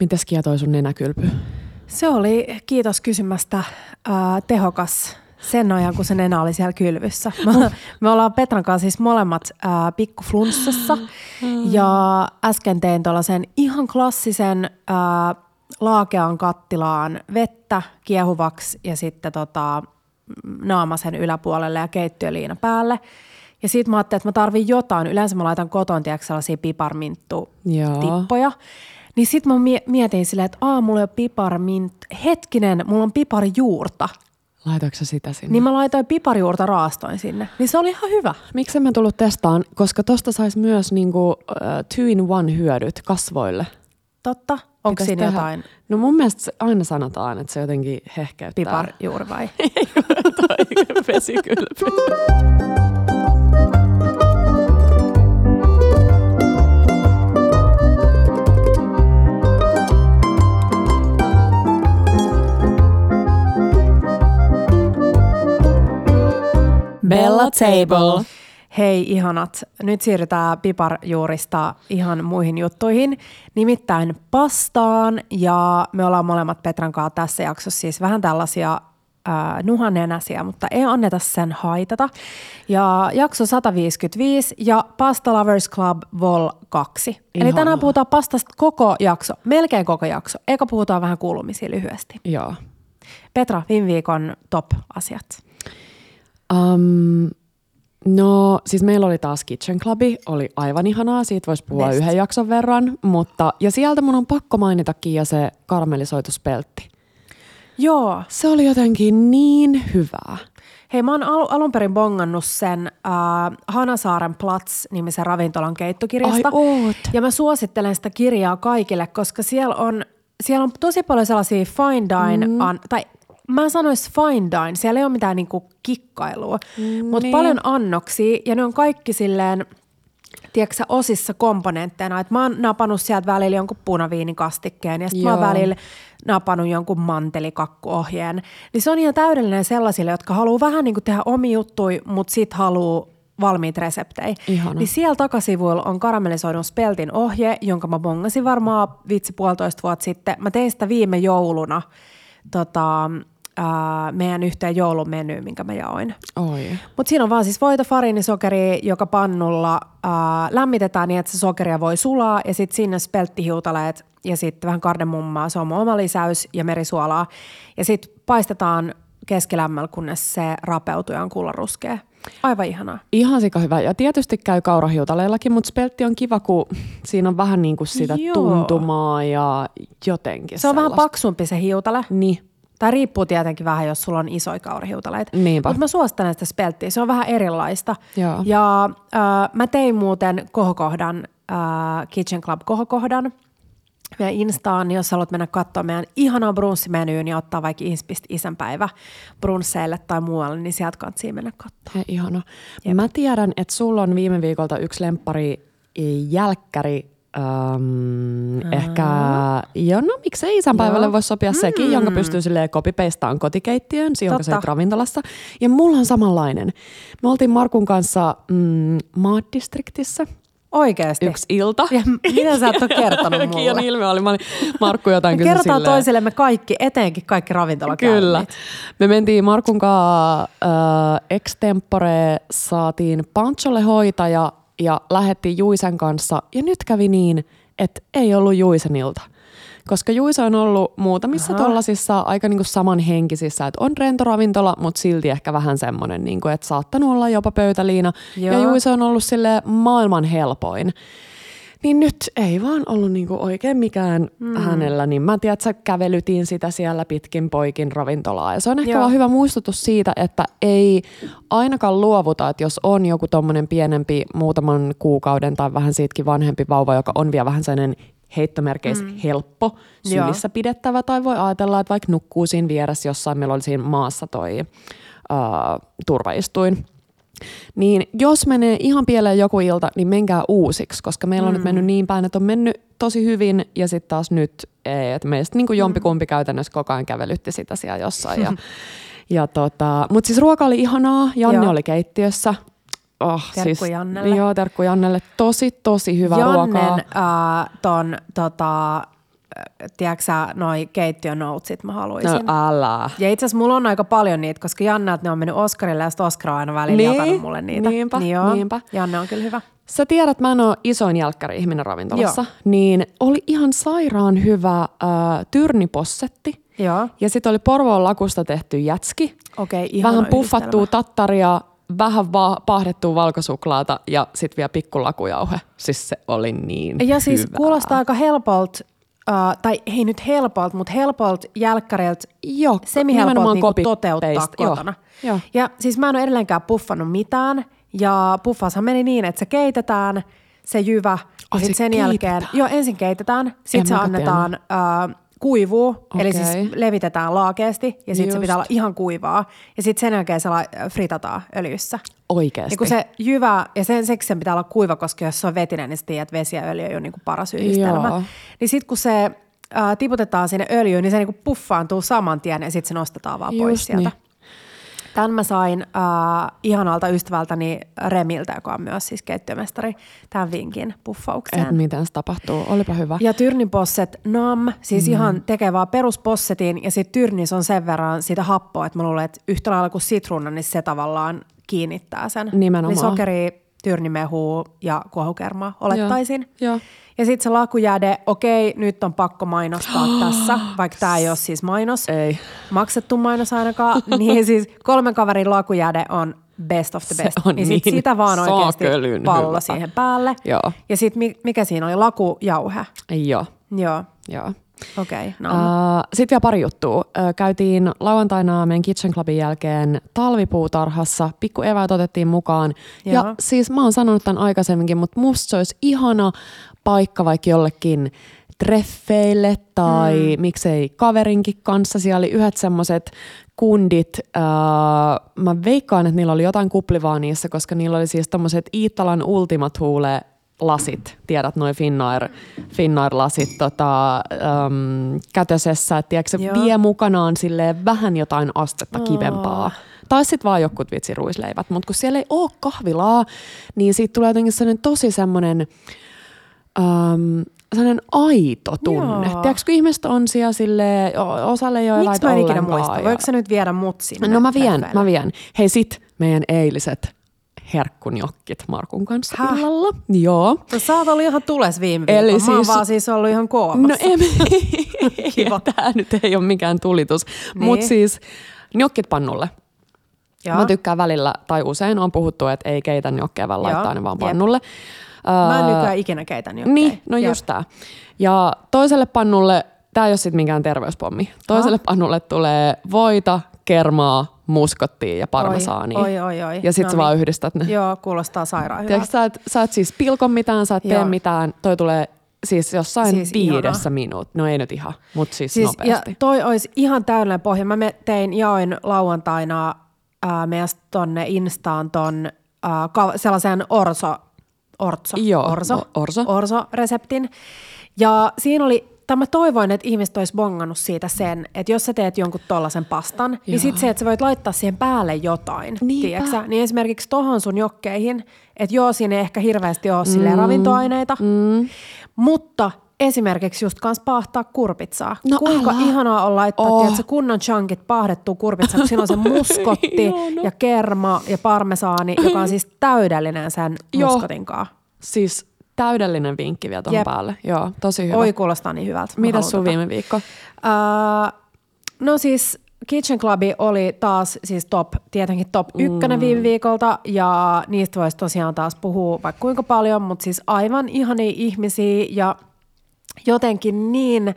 Mites kietoi sun nenäkylpy? Se oli, kiitos kysymästä, äh, tehokas sen ajan, kun se nenä oli siellä kylvyssä. Me, me ollaan Petran kanssa siis molemmat äh, pikkuflunssassa ja äsken tein tuollaisen ihan klassisen äh, laakean kattilaan vettä kiehuvaksi ja sitten tota, naamasen yläpuolelle ja keittiöliina päälle. Ja sitten mä ajattelin, että mä tarvin jotain. Yleensä mä laitan koton, tiedätkö, sellaisia piparminttu-tippoja. Niin sitten mä mietin silleen, että aa, mulla ei ole piparmint. Hetkinen, mulla on piparijuurta. Laitoiko sä sitä sinne? Niin mä laitoin piparijuurta raastoin sinne. Niin se oli ihan hyvä. Miksi mä tullut testaan? Koska tosta saisi myös niinku, uh, two in one hyödyt kasvoille. Totta. Onko Pitäis siinä tehdä? jotain? No mun mielestä aina sanotaan, että se jotenkin hehkeyttää. Piparjuuri vai? tai vesikylpy. Bella Table. Hei ihanat, nyt siirrytään piparjuurista ihan muihin juttuihin, nimittäin pastaan ja me ollaan molemmat Petran kanssa tässä jaksossa siis vähän tällaisia äh, nuhanenäsiä, mutta ei anneta sen haitata. Ja jakso 155 ja Pasta Lovers Club Vol 2. Ihanaa. Eli tänään puhutaan pastasta koko jakso, melkein koko jakso, eikä puhutaan vähän kuulumisia lyhyesti. Joo. Petra, viime viikon top-asiat. Um, no siis meillä oli taas Kitchen Clubi, oli aivan ihanaa, siitä voisi puhua Best. yhden jakson verran, mutta ja sieltä mun on pakko mainitakin ja se karamellisoitu speltti. Joo. Se oli jotenkin niin hyvää. Hei, mä oon al- alun perin bongannut sen äh, Hanasaaren Platz-nimisen ravintolan keittokirjasta. Ai oot. Ja mä suosittelen sitä kirjaa kaikille, koska siellä on, siellä on tosi paljon sellaisia fine dine, mm. an, tai mä sanois fine dine, siellä ei ole mitään niinku kikkailua, mm, mutta niin. paljon annoksia ja ne on kaikki silleen, tiedätkö osissa komponentteina, että mä oon napannut sieltä välillä jonkun punaviinikastikkeen ja sitten mä oon välillä napannut jonkun mantelikakkuohjeen. Niin se on ihan täydellinen sellaisille, jotka haluaa vähän niin kuin tehdä omi juttui, mutta sit haluaa valmiit reseptejä. Ihana. Niin siellä takasivuilla on karamellisoidun speltin ohje, jonka mä bongasin varmaan vitsi puolitoista vuotta sitten. Mä tein sitä viime jouluna tota, ää, meidän yhteen joulumenyyn, minkä mä jaoin. Mutta siinä on vaan siis voita, fariinisokeri, joka pannulla ää, lämmitetään niin, että se sokeria voi sulaa ja sitten sinne spelttihiutaleet ja sitten vähän kardemummaa, se on mun oma lisäys ja merisuolaa. Ja sitten paistetaan keskilämmällä, kunnes se rapeutuu ja on kullaruskea. Aivan ihanaa. Ihan sika hyvä. Ja tietysti käy kaurahiutaleillakin, mutta speltti on kiva, kun siinä on vähän niin kuin sitä Joo. tuntumaa ja jotenkin Se on sellaista. vähän paksumpi se hiutale. Niin. Tai riippuu tietenkin vähän, jos sulla on isoja kaurahiutaleita. Niinpä. Mutta mä suosittelen sitä spelttiä. Se on vähän erilaista. Joo. Ja äh, mä tein muuten kohokohdan, äh, Kitchen Club kohokohdan meidän Instaan, jos haluat mennä katsoa meidän ihanaa brunssimenyyn ja ottaa vaikka Inspist isänpäivä brunsseille tai muualle, niin sieltä kannattaa mennä katsoa. Hei, ihana. Jep. Mä tiedän, että sulla on viime viikolta yksi lemppari jälkkäri Um, ehkä, joo no miksei isänpäivälle voisi sopia mm. sekin, jonka pystyy silleen kopipeistaan kotikeittiön, jonka sä ravintolassa. Ja mulla on samanlainen. Me oltiin Markun kanssa mm, Maat-distriktissä. Oikeasti? Yksi ilta. Ja mitä sä et ole kertonut mulle? Kion ilme oli. Mä olin Markku jotain Me kerrotaan silleen. toisillemme kaikki, etenkin kaikki ravintolakäynnit. Kyllä. Me mentiin Markun kanssa äh, extempore, saatiin Pancholle hoitaja ja lähettiin Juisen kanssa. Ja nyt kävi niin, että ei ollut Juisen ilta. Koska Juisa on ollut muutamissa tollasissa aika niinku samanhenkisissä, että on rento ravintola, mutta silti ehkä vähän semmoinen, niinku, että saattanut olla jopa pöytäliina. Joo. Ja Juisa on ollut sille maailman helpoin. Niin nyt ei vaan ollut niinku oikein mikään mm. hänellä, niin mä tiedän, että kävelytin sitä siellä pitkin poikin ravintolaa. Ja se on ehkä Joo. vaan hyvä muistutus siitä, että ei ainakaan luovuta, että jos on joku tommonen pienempi muutaman kuukauden tai vähän siitäkin vanhempi vauva, joka on vielä vähän sellainen heittomerkeissä mm. helppo, sylissä Joo. pidettävä, tai voi ajatella, että vaikka nukkuu siinä vieressä jossain, meillä oli siinä maassa toi uh, turvaistuin, niin jos menee ihan pieleen joku ilta, niin menkää uusiksi, koska meillä on mm. nyt mennyt niin päin, että on mennyt tosi hyvin ja sitten taas nyt ei. Että meistä niin kuin jompikumpi käytännössä koko ajan kävelytti sitä siellä jossain. Ja, ja tota, Mutta siis ruoka oli ihanaa, Janne Joo. oli keittiössä. Oh, terkku siis, Jannelle. Joo, terkku Jannelle. Tosi, tosi hyvä Jannen, ruokaa. Jannen äh, ton tota, tiedätkö sä, noi keittiön notesit mä haluaisin. No älä. Ja itse asiassa mulla on aika paljon niitä, koska Janne, ne on mennyt Oscarille ja sitten Oscar on aina välillä Niin, jakanut mulle niitä. niinpä, niin joo, niinpä. Janne on kyllä hyvä. Sä tiedät, mä en ole isoin jälkkäri-ihminen ravintolassa, Joo. niin oli ihan sairaan hyvä äh, tyrnipossetti. Joo, Ja sitten oli Porvoon lakusta tehty jätski. okei, okay, vähän puffattua tattaria, vähän va- pahdettua valkosuklaata ja sitten vielä pikkulakujauhe. Siis se oli niin Ja siis hyvää. kuulostaa aika helpolta, uh, tai ei nyt helpolta, mutta helpolta jälkkäriltä Joo, semi-helpolta niinku toteuttaa joo. kotona. Joo. Ja siis mä en ole edelleenkään puffannut mitään. Ja puffaushan meni niin, että se keitetään se jyvä ja Ai, sitten se sen jälkeen, keitetään? joo ensin keitetään, En sitten se annetaan äh, kuivuu, okay. eli siis levitetään laakeasti ja sitten se Just. pitää olla ihan kuivaa. Ja sitten sen jälkeen se fritataan öljyssä. Oikeasti. Niin kun se jyvä, ja sen, seksi sen pitää olla kuiva, koska jos se on vetinen, niin sä tiedät, että vesi ja öljy on niin kuin paras yhdistelmä. Joo. Niin sitten kun se ää, tiputetaan sinne öljyyn, niin se niin kuin puffaantuu saman tien ja sitten se nostetaan vaan pois Just sieltä. Tämän mä sain äh, ihanalta ystävältäni Remiltä, joka on myös siis keittiömestari, tämän vinkin puffaukseen. että miten se tapahtuu. Olipa hyvä. Ja tyrniposset nam, siis mm. ihan tekee vaan peruspossetin ja sitten tyrnis on sen verran sitä happoa, että mä luulen, että yhtä lailla kuin sitruuna, niin se tavallaan kiinnittää sen. Nimenomaan. Niin sokeri, tyrnimehua ja kuohukermaa olettaisin. Joo. Ja sitten se lakujääde, okei, nyt on pakko mainostaa tässä, vaikka tämä ei ole siis mainos, Ei. maksettu mainos ainakaan, niin siis kolmen kaverin lakujääde on best of the Se best. on niin sit niin sitä vaan oikeasti pallo hyvä. siihen päälle. Joo. Ja sitten mikä siinä oli, lakujauhe. Joo. Joo, Joo. Okei. Okay, no. Uh, Sitten vielä pari juttua. Uh, käytiin lauantaina meidän Kitchen Clubin jälkeen talvipuutarhassa. Pikku eväät otettiin mukaan. Joo. Ja siis mä oon sanonut tämän aikaisemminkin, mutta musta se olisi ihana paikka vaikka jollekin treffeille tai mm. miksei kaverinkin kanssa. Siellä oli yhdet semmoiset kundit, uh, mä veikkaan, että niillä oli jotain kuplivaa niissä, koska niillä oli siis tommoset Iittalan Ultimate Huule lasit, tiedät noin Finnair, Finnair-lasit tota, äm, kätösessä, että tiedätkö, se Joo. vie mukanaan silleen vähän jotain astetta Aa. kivempaa. Tai sitten vaan jokut vitsi ruisleivät, mutta kun siellä ei ole kahvilaa, niin siitä tulee jotenkin sellainen tosi semmoinen äm, sellainen aito tunne. Joo. Tiedätkö, kun ihmiset on siellä sille osalle ei ole Miksi mä en ikinä muista? ja- Voiko sä nyt viedä mut sinne? No mä vien, mä vien. Hei sit meidän eiliset herkkunjokkit Markun kanssa Häh? illalla. Joo. No, sä oot ollut ihan tules viime Eli viikolla. Mä oon siis- vaan siis ollut ihan koomassa. No em, Kiva. tämä nyt ei ole mikään tulitus. Niin. Mutta siis njokkit pannulle. Joo. Mä tykkään välillä, tai usein on puhuttu, että ei keitä njokkeja, vaan Joo, laittaa ne vaan jep. pannulle. Mä en Ää, nykyään ikinä keitä niin Niin, no just tää. Ja toiselle pannulle, tää ei ole sitten mikään terveyspommi, toiselle pannulle tulee voita, kermaa, muskottia ja parmesaania. Oi, oi, oi. Ja sit No sä vaan niin. yhdistät ne. Joo, kuulostaa sairaan hyvältä. sä et, sä et siis pilko mitään, sä et tee Joo. mitään, toi tulee siis jossain Siis viidessä minuuttia. No ei nyt ihan, mutta siis, Siis, nopeasti. ja toi olisi ihan täydellinen pohja. Mä me tein, jaoin lauantaina ää, meidän tonne Instaan ton ää, sellaisen orso, ortso, Joo, orso, o- orso. orso-reseptin. Ja siinä oli, tai mä toivoin, että ihmiset olisi bongannut siitä sen, että jos sä teet jonkun tollasen pastan, Joo. niin Joo. sit se, että sä voit laittaa siihen päälle jotain, tiedätkö Niin esimerkiksi tohon sun jokkeihin, että joo, siinä ei ehkä hirveästi ole mm. ravintoaineita, mm. mutta esimerkiksi just kans paahtaa kurpitsaa. No Kuinka älä. ihanaa on laittaa Oh. tiedätkö, kunnon chunkit paahdettua kurpitsaa, kun siinä on se muskotti ja kerma ja parmesaani, joka on siis täydellinen sen muskotinkaan. Siis täydellinen vinkki vielä tuohon päälle. Joo, tosi hyvä. Oi, kuulostaa niin hyvältä. Mitä sun tota. viime viikko? Uh, no siis Kitchen Club oli taas siis top, tietenkin top ykkönen viime viikolta ja niistä voisi tosiaan taas puhua vaikka kuinka paljon, mutta siis aivan ihania ihmisiä ja jotenkin niin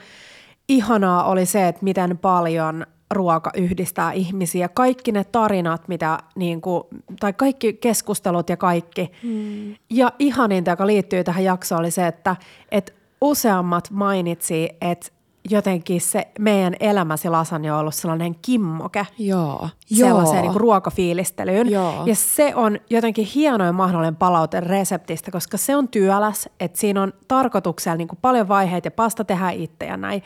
ihanaa oli se, että miten paljon ruoka yhdistää ihmisiä. Kaikki ne tarinat, mitä niin kuin, tai kaikki keskustelut ja kaikki. Mm. Ja ihaninta, joka liittyy tähän jaksoon, oli se, että, että useammat mainitsi, että jotenkin se meidän elämäsi lasagna on ollut sellainen kimmoke Joo. sellaiseen niin ruokafiilistelyyn. Joo. Ja se on jotenkin hienoin mahdollinen palaute reseptistä, koska se on työläs, että siinä on tarkoituksella niin kuin paljon vaiheita ja pasta tehdään itse ja näin.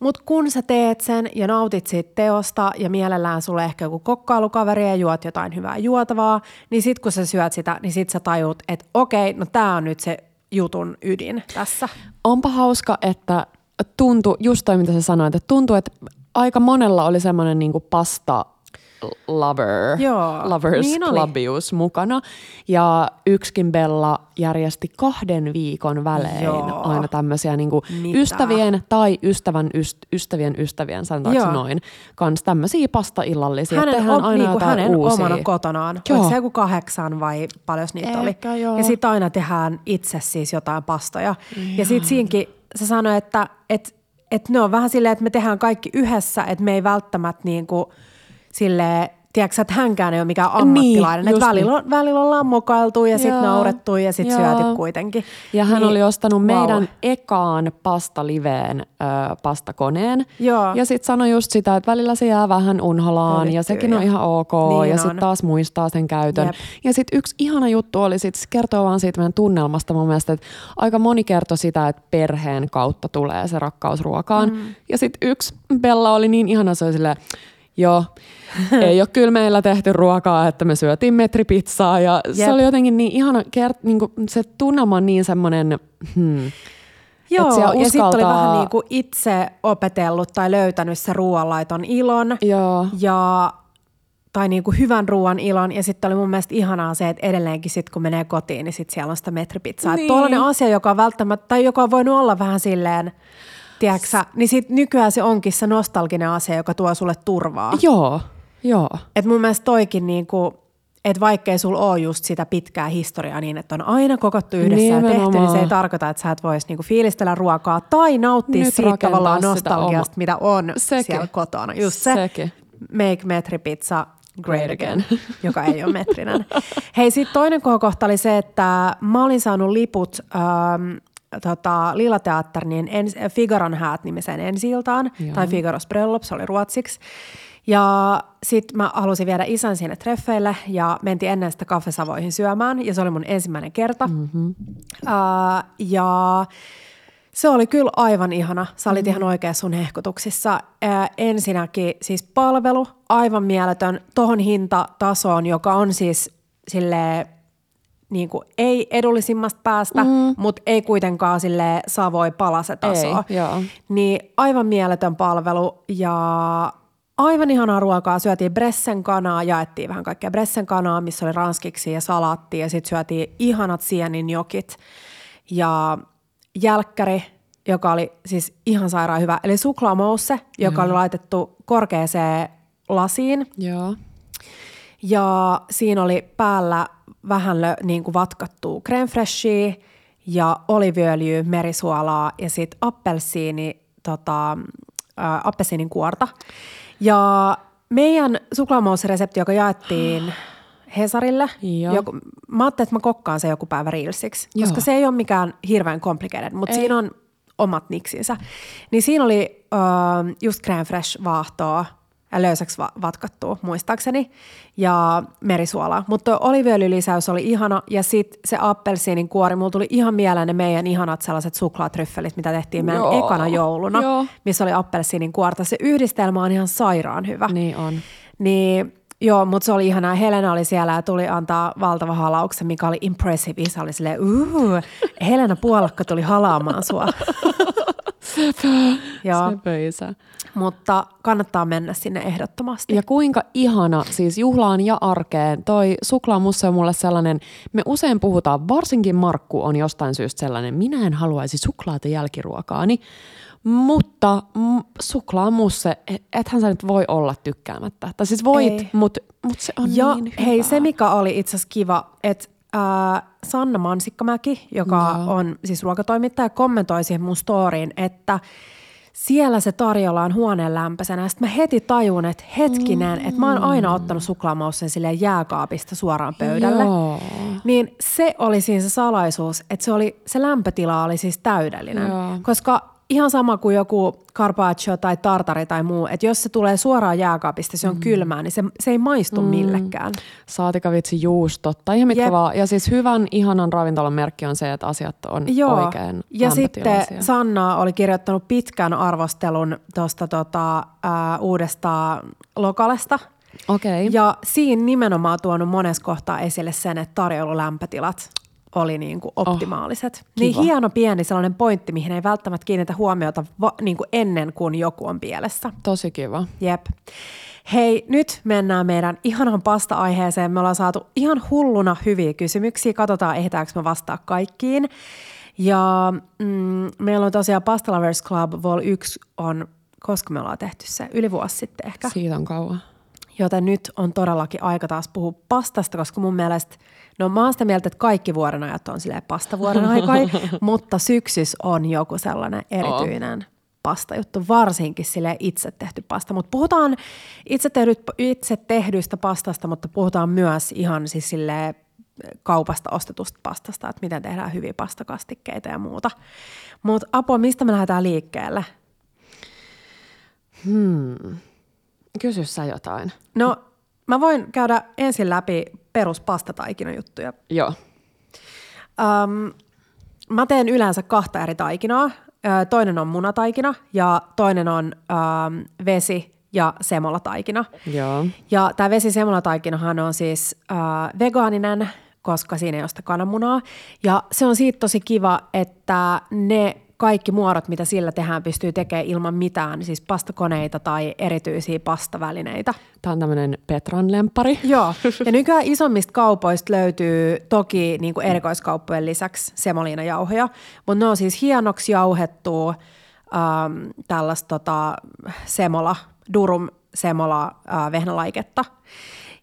Mutta kun sä teet sen ja nautit siitä teosta ja mielellään sulle ehkä joku kokkailukaveri ja juot jotain hyvää juotavaa, niin sit kun sä syöt sitä, niin sit sä tajut, että okei, no tää on nyt se jutun ydin tässä. Onpa hauska, että tuntui, just toi mitä sä sanoit, että tuntui, että aika monella oli semmoinen niinku pasta lover, Joo, lovers niin oli. clubius mukana. Ja yksikin Bella järjesti kahden viikon välein Joo. aina tämmöisiä niinku Mitä? ystävien tai ystävän yst, ystävien ystävien, sanotaanko Joo. noin, kans tämmöisiä pastaillallisia. hänen, Tehdään o, aina niinku jotain hänen uusia. omana kotonaan. Joo. Oliko se joku kahdeksan vai paljon niitä Ehkä oli? joo. Ja sitten aina tehdään itse siis jotain pastoja. Ja sitten siinkin se sanoi, että et, et ne on vähän silleen, että me tehdään kaikki yhdessä, että me ei välttämättä niinku silleen, tiedätkö, että hänkään ei ole mikään ammattilainen. Niin, että välillä, on, välillä on lammukailtu ja sitten naurettu ja sitten syöty kuitenkin. Ja hän Niin, oli ostanut wow. meidän ekaan pastaliveen ö, pastakoneen. Joo. Ja sitten sanoi just sitä, että välillä se jää vähän unholaan ja Pölyttyy sekin on ja- ihan ok. Niin ja sitten taas muistaa sen käytön. Jep. Ja sitten yksi ihana juttu oli, sit, se kertoo vaan siitä meidän tunnelmasta mun mielestä, että aika moni kertoi sitä, että perheen kautta tulee se rakkaus ruokaan. Mm. Ja sitten yksi Bella oli niin ihana, se oli silleen, joo, ei ole kyllä meillä tehty ruokaa, että me syötiin metripizzaa ja Jep. Jep. se oli jotenkin niin ihana, kert, niin kuin se tunnelma on niin semmoinen, hmm, Joo, siellä ja sitten oli uskaltaa- vähän niin kuin itse opetellut tai löytänyt se ruoanlaiton ilon. joo, ja tai niin kuin hyvän ruoan ilon. Ja sitten oli mun mielestä ihanaa se, että edelleenkin sit kun menee kotiin, niin sitten siellä on sitä metripizzaa. Niin. Tuollainen asia, joka on välttämättä, tai joka on voinut olla vähän silleen, tiedätkö niin sit nykyään se onkin se nostalginen asia, joka tuo sulle turvaa. joo, joo. Et mun mielestä toikin niin kuin, että vaikkei sulla ole just sitä pitkää historiaa niin, että on aina kokottu yhdessä ja tehty, niin se ei Nimenomaan. tarkoita, että sä et voisi niinku fiilistellä ruokaa tai nauttia Nyt siitä tavallaan nostalgiasta, mitä on Sekin. siellä kotona. Just se Sekin. make metripizza great Great again, joka ei ole metrinen. Hei, sitten toinen kohokohta oli se, että mä olin saanut liput ähm, tota, Lillateatterin ens, Figaron häät nimiseen ensi-iltaan, tai Figaros bröllop, se oli ruotsiksi. Ja sitten mä halusin viedä isän sinne treffeille ja mentiin ennen sitä kaffesavoihin syömään ja se oli mun ensimmäinen kerta. Mm-hmm. Uh, ja se oli kyllä aivan ihana. Sä olit mm. ihan oikein sun hehkutuksissa. Ää, ensinnäkin siis palvelu, aivan mieletön, tohon hintatasoon, joka on siis sille niin kuin, ei edullisimmasta päästä, mm. mutta ei kuitenkaan sille savoi palasetasoa. Ei, joo. Niin aivan mieletön palvelu ja aivan ihanaa ruokaa. Syötiin Bressen kanaa, jaettiin vähän kaikkea Bressen kanaa, missä oli ranskiksi ja salaattia ja sitten syötiin ihanat sienin jokit ja jälkkäri, joka oli siis ihan sairaan hyvä. Eli suklaamousse, joka oli laitettu korkeaseen lasiin Joo. ja siinä oli päällä vähän lö, niin kuin vatkattua crème fraichea ja oliviöljyä, merisuolaa ja sitten appelsiini, tota, ä, appelsiinin kuorta. Ja meidän suklaamousse-resepti, joka jaettiin Hesarille, Joo. joku, mä ajattelin, että mä kokkaan se joku päivä Reelsiksi, Joo. koska se ei ole mikään hirveän complicated, mutta Ei. siinä on omat niksinsä. Niin siinä oli äh, just crème fresh vaahtoa löysäksi va- vatkattua muistaakseni ja merisuolaa. Mutta oliviöljylisäys oli ihana ja sitten se appelsiinin kuori, mulla tuli ihan mieleen ne meidän ihanat sellaiset suklaatryffelit, mitä tehtiin meidän Joo. ekana jouluna, Joo. missä oli appelsiinin kuorta. Se yhdistelmä on ihan sairaan hyvä. Niin on. Niin joo, mutta se oli ihanaa. Helena oli siellä ja tuli antaa valtava halauksen, mikä oli impressive. Isä oli silleen, uhu, Helena Puolakka tuli halaamaan sua. joo, Sepä isä. mutta kannattaa mennä sinne ehdottomasti. Ja kuinka ihana siis juhlaan ja arkeen. Toi suklaamussa on mulle sellainen, me usein puhutaan, varsinkin Markku on jostain syystä sellainen, minä en haluaisi suklaata jälkiruokaani, mutta mm, suklaamusse, et- ethän sä nyt voi olla tykkäämättä. Tai siis voit, mutta mut se on ja niin hyvää. hei, se mikä oli itse asiassa kiva, että ää, Sanna Mansikkamäki, joka Joo. on siis ruokatoimittaja, kommentoi siihen mun storyin, että siellä se tarjolla huoneen lämpöisenä. Sitten mä heti tajun, että hetkinen, että mä oon aina ottanut suklaamaussen silleen jääkaapista suoraan pöydälle. Joo. Niin se oli siinä se salaisuus, että se, oli, se lämpötila oli siis täydellinen. Joo. Koska ihan sama kuin joku carpaccio tai tartari tai muu, että jos se tulee suoraan jääkaapista, se on mm. kylmää, niin se, se ei maistu mm. millekään. Saatika vitsi juustot tai ihan mitkä Jep. vaan. Ja siis hyvän, ihanan ravintolan merkki on se, että asiat on Joo. oikein ja sitten Sanna oli kirjoittanut pitkän arvostelun tuosta tota, uudesta lokalesta. Okei. Ja siinä nimenomaan tuonut monessa kohtaa esille sen, että tarjoululämpötilat oli niin kuin optimaaliset. Oh, niin hieno pieni sellainen pointti, mihin ei välttämättä kiinnitä huomiota va, niin kuin ennen kuin joku on pielessä. Tosi kiva. Jep. Hei, nyt mennään meidän ihanan pasta-aiheeseen. Me ollaan saatu ihan hulluna hyviä kysymyksiä. Katsotaan, ehditäänkö me vastaa kaikkiin. Ja mm, meillä on tosiaan Pasta Lovers Club Vol 1 on, koska me ollaan tehty se, yli vuosi sitten ehkä. Siitä on kauan. Joten nyt on todellakin aika taas puhua pastasta, koska mun mielestä, no mä oon sitä mieltä, että kaikki vuodenajat on silleen pastavuoden aikai, mutta syksys on joku sellainen erityinen oh. pastajuttu, varsinkin sille itse tehty pasta. Mutta puhutaan itse, tehdyt, itse tehdyistä pastasta, mutta puhutaan myös ihan siis silleen kaupasta ostetusta pastasta, että miten tehdään hyviä pastakastikkeita ja muuta. Mutta Apo, mistä me lähdetään liikkeelle? Kysy sä jotain. No, mä voin käydä ensin läpi peruspastataikina-juttuja. Joo. Um, mä teen yleensä kahta eri taikinaa. Toinen on munataikina ja toinen on um, vesi- ja semolataikina. Joo. Ja tämä vesi-semolataikinahan on siis uh, vegaaninen, koska siinä ei ole sitä kananmunaa. Ja se on siitä tosi kiva, että ne kaikki muodot, mitä sillä tehdään, pystyy tekemään ilman mitään, siis pastakoneita tai erityisiä pastavälineitä. Tämä on tämmöinen Petran lempari. Joo, ja nykyään isommista kaupoista löytyy toki niin kuin erikoiskauppojen lisäksi semoliinajauhoja, mutta ne on siis hienoksi jauhettua ähm, tällaista tota, semola, durum semola äh, vehnälaiketta.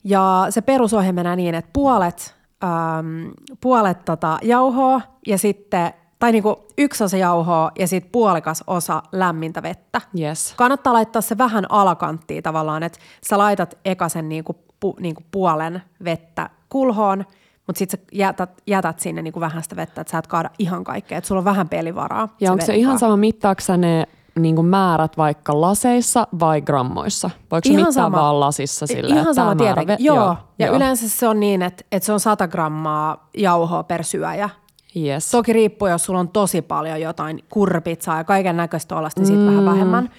Ja se perusohje menee niin, että puolet, ähm, puolet tota, jauhoa ja sitten tai niinku yksi osa jauhoa ja sitten puolikas osa lämmintä vettä. Yes. Kannattaa laittaa se vähän alakanttiin tavallaan, että sä laitat eka sen niinku, pu, niinku puolen vettä kulhoon, mutta sitten sä jätät, jätät sinne niinku vähän sitä vettä, että sä et kaada ihan kaikkea, että sulla on vähän pelivaraa. Ja onko se ihan sama mittaaksa ne niin kuin määrät vaikka laseissa vai grammoissa? Voiko se Ihan mittaa sama. vaan lasissa silleen, Ihan sama määrä tietenkin. ve- Joo. joo, ja joo. yleensä se on niin, että, että se on 100 grammaa jauhoa per syöjä. Yes. Toki riippuu, jos sulla on tosi paljon jotain kurpitsaa ja kaiken näköistä tuollaista, niin sitten vähän vähemmän.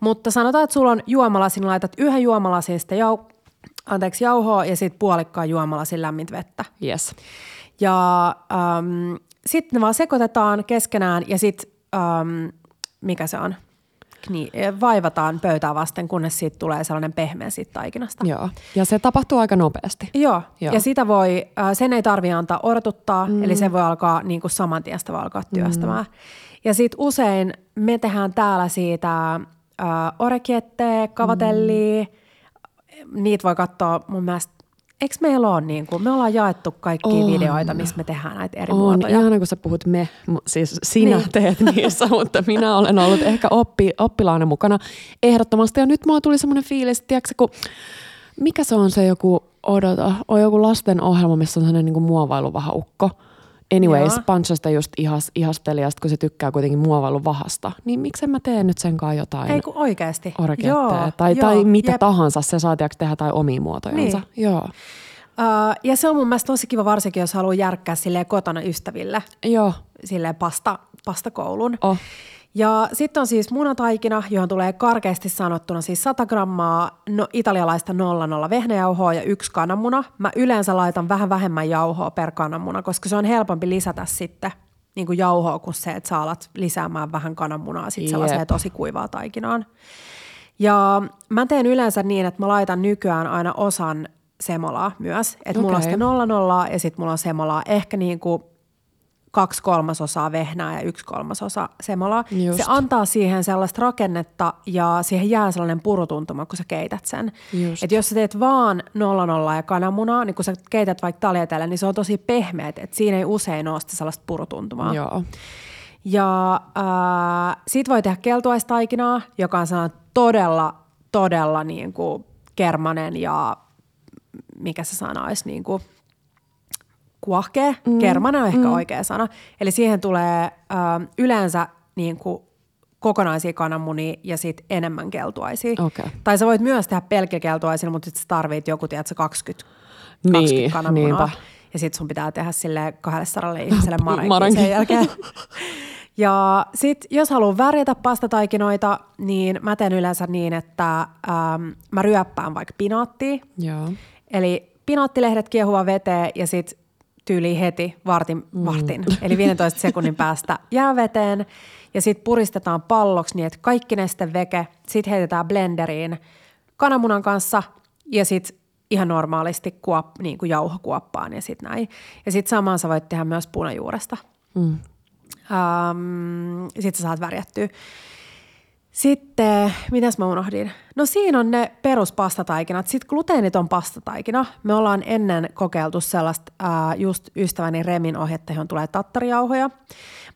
Mutta sanotaan, että sulla on juomalasin, laitat yhden juomalasin sitä jau, anteeksi, jauhoa ja sitten puolikkaan juomalasin lämmintä vettä. yes. Ja sitten ne vaan sekoitetaan keskenään ja sitten, mikä se on, Kni- vaivataan pöytää vasten, kunnes siitä tulee sellainen pehmeä siitä taikinasta. Joo. Ja se tapahtuu aika nopeasti. Joo, Joo. ja sitä voi, äh, sen ei tarvi antaa odotuttaa, mm. eli se voi alkaa niin kuin saman tien sitä voi alkaa työstämään. Mm. Ja sitten usein me tehdään täällä siitä äh, orekietteä, kavatellia, mm. niitä voi katsoa mun mielestä, eikö meillä ole niin kuin, me ollaan jaettu kaikki On. videoita, missä me tehdään näitä eri On muotoja. ihana, kun sä puhut me, siis sinä Niin. niin. teet niissä, mutta minä olen ollut ehkä oppi, oppilaana mukana ehdottomasti. Ja nyt mulla tuli semmoinen fiilis, tiedätkö, kun, mikä se on se joku, odota, on joku lasten ohjelma, missä on sellainen niin muovailuvahaukko. Anyways, Joo. Panchasta just ihas, ihasteli, ja sit kun se tykkää kuitenkin muovailuvahasta, niin miksen mä teen nyt sen kanssa jotain Ei kun oikeasti. orketteja tai, joo, tai mitä jep. tahansa, se saa tehdä tai omia muotojansa. Niin. Joo. Uh, ja se on mun mielestä tosi kiva varsinkin, jos haluaa järkkää silleen kotona ystäville, Joo. silleen pasta, pastakoulun. Oh. Ja sitten on siis munataikina, johon tulee karkeasti sanottuna siis 100 grammaa no, italialaista 00 vehnäjauhoa ja yksi kananmuna. Mä yleensä laitan vähän vähemmän jauhoa per kananmuna, koska se on helpompi lisätä sitten niin kuin jauhoa kuin se, että sä alat lisäämään vähän kananmunaa sitten Jep. sellaiseen tosi kuivaa taikinaan. Ja mä teen yleensä niin, että mä laitan nykyään aina osan semolaa myös. Että mulla on sitä 00 ja sitten mulla on semolaa ehkä niin kuin kaksi kolmasosaa vehnää ja yksi kolmasosa semolaa. Just. Se antaa siihen sellaista rakennetta ja siihen jää sellainen purutuntuma, kun sä keität sen. Just. Et jos sä teet vaan 00 ja kananmunaa, niin kun sä keität vaikka taljatelle, niin se on tosi pehmeät, että siinä ei usein ole sitä sellaista purutuntumaa. Joo. Ja äh, sit voi tehdä keltuaistaikinaa, joka on sellainen todella, todella niin kuin kermanen ja mikä se sana olisi, niin kuin kuahkea. Mm. Kermanen on ehkä mm. oikea sana. Eli siihen tulee äh, yleensä niin kuin kokonaisia kananmunia ja sit enemmän keltuaisia. Okei. Tai sä voit myös tehdä pelkkä keltuaisilla, mutta sit sä tarvit joku, tiedätkö, 20, 20 Niin, kananmunaa. niinpä. Ja sit sun pitää tehdä sille 200 ihmiselle Marenki. sen jälkeen. Ja sit jos haluan värjätä pastataikinoita, niin mä teen yleensä niin, että ähm, mä ryöppään vaikka pinaattia. Joo. Eli pinaattilehdet kiehuva veteen ja sit tyyli heti vartin, vartin eli 15 sekunnin päästä jääveteen ja sitten puristetaan palloksi niin, että kaikki neste veke, sitten heitetään blenderiin kananmunan kanssa ja sitten ihan normaalisti kuop, niin kuin jauhokuoppaan ja sitten näin. Ja sitten samaan sä voit tehdä myös punajuuresta. Mm. Um, sitten sä saat värjättyä. Sitten, mitäs mä unohdin? No siinä on ne peruspastataikinat. Sitten gluteeniton pastataikina. Me ollaan ennen kokeiltu sellaista ää, just ystäväni Remin ohjetta, johon tulee tattarijauhoja.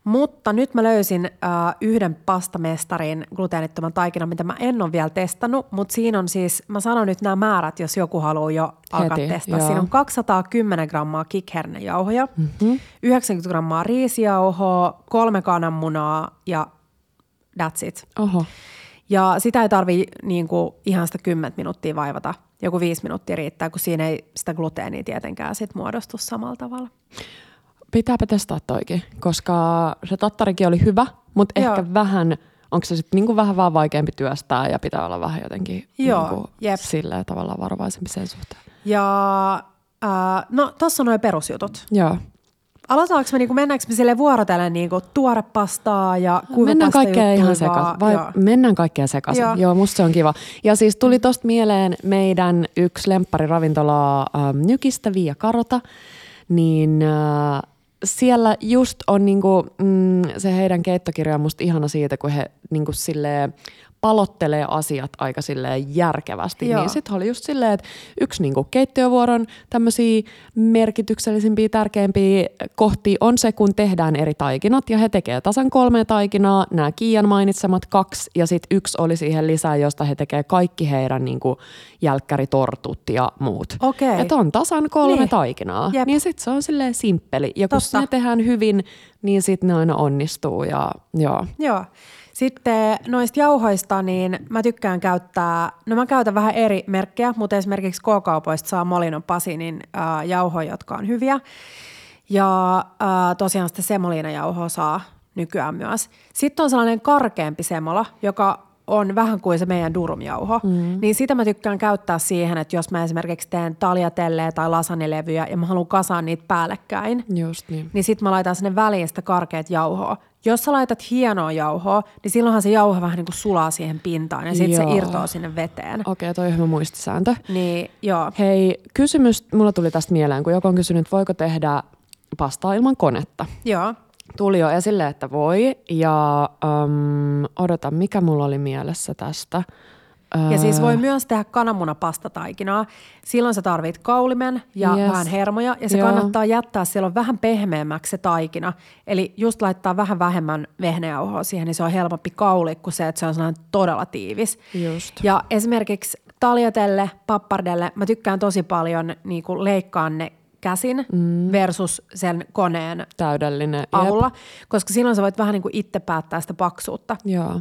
Mutta nyt mä löysin ää, yhden pastamestarin gluteenittoman taikinan, mitä mä en ole vielä testannut. Mutta siinä on siis, mä sanon nyt nämä määrät, jos joku haluaa jo alkaa Heti, testaa. joo. Siinä on 210 grammaa kikhernejauhoja, mm-hmm. 90 grammaa riisijauhoa, kolme kananmunaa ja that's it. Oho. Ja sitä ei tarvi niin kuin, ihan sitä 10 minuuttia vaivata. Joku viisi minuuttia riittää, kun siinä ei sitä gluteenia tietenkään sit muodostu samalla tavalla. Pitääpä testaa toikin, koska se tattarikin oli hyvä, mutta Joo. ehkä vähän, onko se sitten niinku vähän vaan vaikeampi työstää ja pitää olla vähän jotenkin Joo, niinku jep. silleen tavallaan varovaisempi sen suhteen. Ja äh, no tossa on noin perusjutut. Joo. Aloitaanko me, niin kuin, mennäänkö me sille vuorotellen niin kuin, tuorepastaa ja Mennään kaikkea ihan sekaisin. Vai Joo. mennään kaikkea sekaisin. Joo. Joo. Musta se on kiva. Ja siis tuli tosta mieleen meidän yksi lemppariravintolaa ähm, Nykistä Via Karota, niin äh, siellä just on niinku, mm, se heidän keittokirja on musta ihana siitä, kun he niinku silleen palottelee asiat aika silleen järkevästi. Joo. Niin sitten oli just silleen, että yksi niinku keittiövuoron tämmöisiä merkityksellisimpiä, tärkeimpiä kohtia on se, kun tehdään eri taikinat ja he tekee tasan kolme taikinaa, nämä Kiian mainitsemat kaksi ja sitten yksi oli siihen lisää, josta he tekee kaikki heidän niinku jälkkäritortut ja muut. Okei. Että on tasan kolme Niin. niin. taikinaa, Jep. niin sitten se on silleen simppeli ja kun Totta. ne tehdään hyvin, niin sitten ne aina onnistuu ja joo. Joo. Sitten noista jauhoista, niin mä tykkään käyttää, no mä käytän vähän eri merkkejä, mutta esimerkiksi K-kaupoista saa Molinon Pasinin äh, jauhoja, jotka on hyviä. Ja äh, tosiaan sitä semoliinajauhoa saa nykyään myös. Sitten on sellainen karkeampi semola, joka on vähän kuin se meidän durumjauho, mm. niin sitä mä tykkään käyttää siihen, että jos mä esimerkiksi teen taljatelleä tai lasanilevyjä ja mä haluan kasaan niitä päällekkäin, Just niin. niin sit mä laitan sinne väliin sitä karkeat jauhoa. Jos sä laitat hienoa jauhoa, niin silloinhan se jauho vähän niin kuin sulaa siihen pintaan ja sitten se irtoaa sinne veteen. Okei, toi on hyvä muistisääntö. Niin joo, Hei, kysymys, mulla tuli tästä mieleen, kun joku on kysynyt, voiko tehdä pastaa ilman konetta. joo. Tuli jo esille, että voi, ja um, odota, mikä mulla oli mielessä tästä. Ja siis voi myös tehdä kananmunapastataikinaa. Silloin sä tarvit kaulimen ja Yes. vähän hermoja ja se Joo. kannattaa jättää silloin vähän pehmeämmäksi se taikina. Eli just laittaa vähän vähemmän vehnäjauhoa siihen, niin se on helpompi kauli kuin se, että se on sellainen todella tiivis. Just. Ja esimerkiksi taljatelle, pappardelle, mä tykkään tosi paljon niin kuin leikkaa ne käsin mm. versus sen koneen Täydellinen. Jep. avulla, koska silloin sä voit vähän niin kuin itse päättää sitä paksuutta. Joo,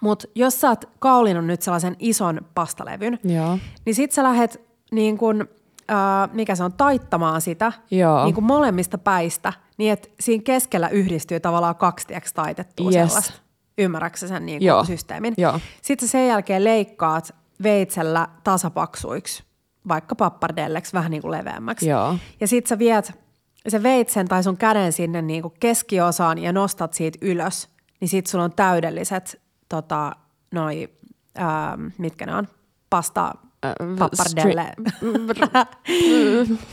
Mutta jos sä oot kaulinut nyt sellaisen ison pastalevyn, joo. niin sit sä lähet niin kun, äh, mikä se on, taittamaan sitä Joo. niin kun molemmista päistä, niin että siinä keskellä yhdistyy tavallaan kaksi tieks taitettua Yes. sellaista. Ymmärrätkö sä sen niin Joo. kun, systeemin? Joo. Sitten sä sen jälkeen leikkaat veitsellä tasapaksuiksi, vaikka pappardelleksi vähän niin kuin leveämmäksi. Joo. Ja sit sä viet se veitsen tai sun käden sinne niin kuin keskiosaan ja nostat siitä ylös, niin sit sulla on täydelliset tota, noi, ähm, mitkä ne on, pasta Äh, pappardelle.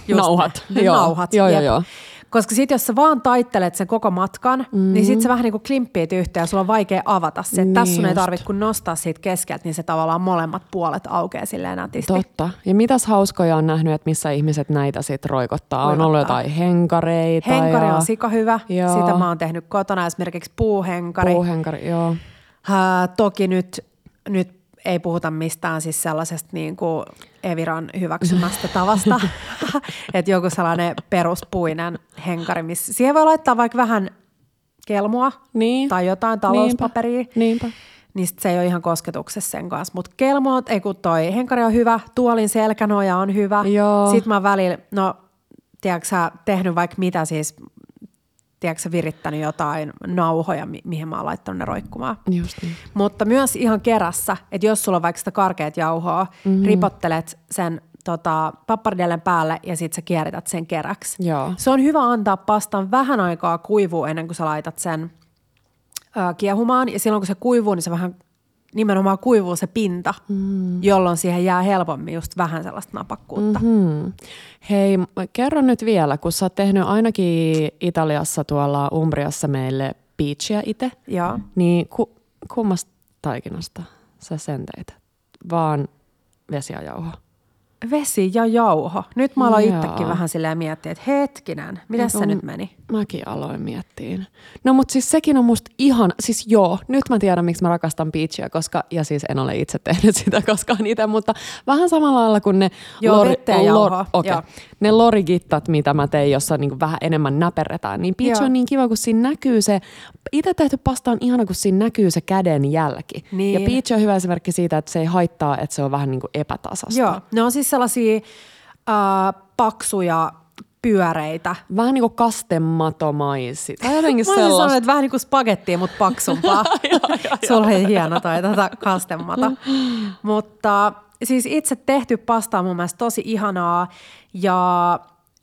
Just Nauhat. Joo. nauhat. Joo, joo, joo. Koska sit jos sä vaan taittelet sen koko matkan, mm-hmm. niin sit sä vähän niin kuin klimppiit yhteen ja sulla on vaikea avata se. Niin Tässä sun ei just. tarvitse kun nostaa siitä keskeltä, niin se tavallaan molemmat puolet aukeaa silleen nätisti. Totta. Ja mitäs hauskoja on nähnyt, että missä ihmiset näitä sit roikottaa? On ollut Roikottaa. jotain henkareita. Henkari ja on sika hyvä. Joo. Sitä mä oon tehnyt kotona, esimerkiksi puuhenkari. Puuhenkari, joo. Ää, toki nyt, nyt ei puhuta mistään siis sellaisesta niin kuin Eviran hyväksymästä tavasta, että joku sellainen peruspuinen henkari, missä siihen voi laittaa vaikka vähän kelmua Niin. tai jotain talouspaperia, Niinpä. Niinpä. niin sit se ei ole ihan kosketuksessa sen kanssa. Mutta kelmoot, ei kun toi henkari on hyvä, tuolin selkänoja on hyvä. Joo. Sitten mä välillä, no tiedätkö sä, tehnyt vaikka mitä siis, tiedätkö virittänyt jotain nauhoja, mi- mihin mä oon laittanut ne roikkumaan. Just niin. Mutta myös ihan kerässä, että jos sulla on vaikka sitä karkeat jauhoa, mm-hmm. ripottelet sen tota, pappardellen päälle ja sitten sä kierrität sen keräksi. Joo. Se on hyvä antaa pastan vähän aikaa kuivua ennen kuin sä laitat sen ö, kiehumaan. Ja silloin kun se kuivuu, niin se vähän nimenomaan kuivuu se pinta, mm. jolloin siihen jää helpommin just vähän sellaista napakkuutta. Hmm. Hei, kerro nyt vielä, kun sä oot tehnyt ainakin Italiassa tuolla Umbriassa meille peachia itse, Joo. niin ku, kummasta taikinasta sä sen teit? Vaan vesi ja jauho. Vesi ja jauho. Nyt mä aloin itsekin vähän silleen miettiä, että hetkinen, miten se on- nyt meni? Mäkin aloin miettiä. No mutta siis sekin on musta ihan, siis joo, nyt mä tiedän miksi mä rakastan peachia, koska, ja siis en ole itse tehnyt sitä koskaan itse, mutta vähän samalla lailla kuin ne, Joo, ja jauhoa, okay. joo. ne lorigittat, mitä mä tein, jossa niinku vähän enemmän näperretään, niin peach Joo. on niin kiva, kun siinä näkyy se, itse tehty pasta on ihana, kun siinä näkyy se käden jälki. Niin. Ja peach on hyvä esimerkki siitä, että se ei haittaa, että se on vähän niin kuin epätasasta. Joo, ne on siis sellaisia äh, paksuja pyöreitä. Vähän niin kuin kastematomaisi. Tai jotenkin Mä olisin sanonut, sellaista. että vähän niin kuin spagettia, mutta paksumpaa. Sulla oli hieno toi tota kastemmata. mutta siis itse tehty pasta on mun mielestä tosi ihanaa ja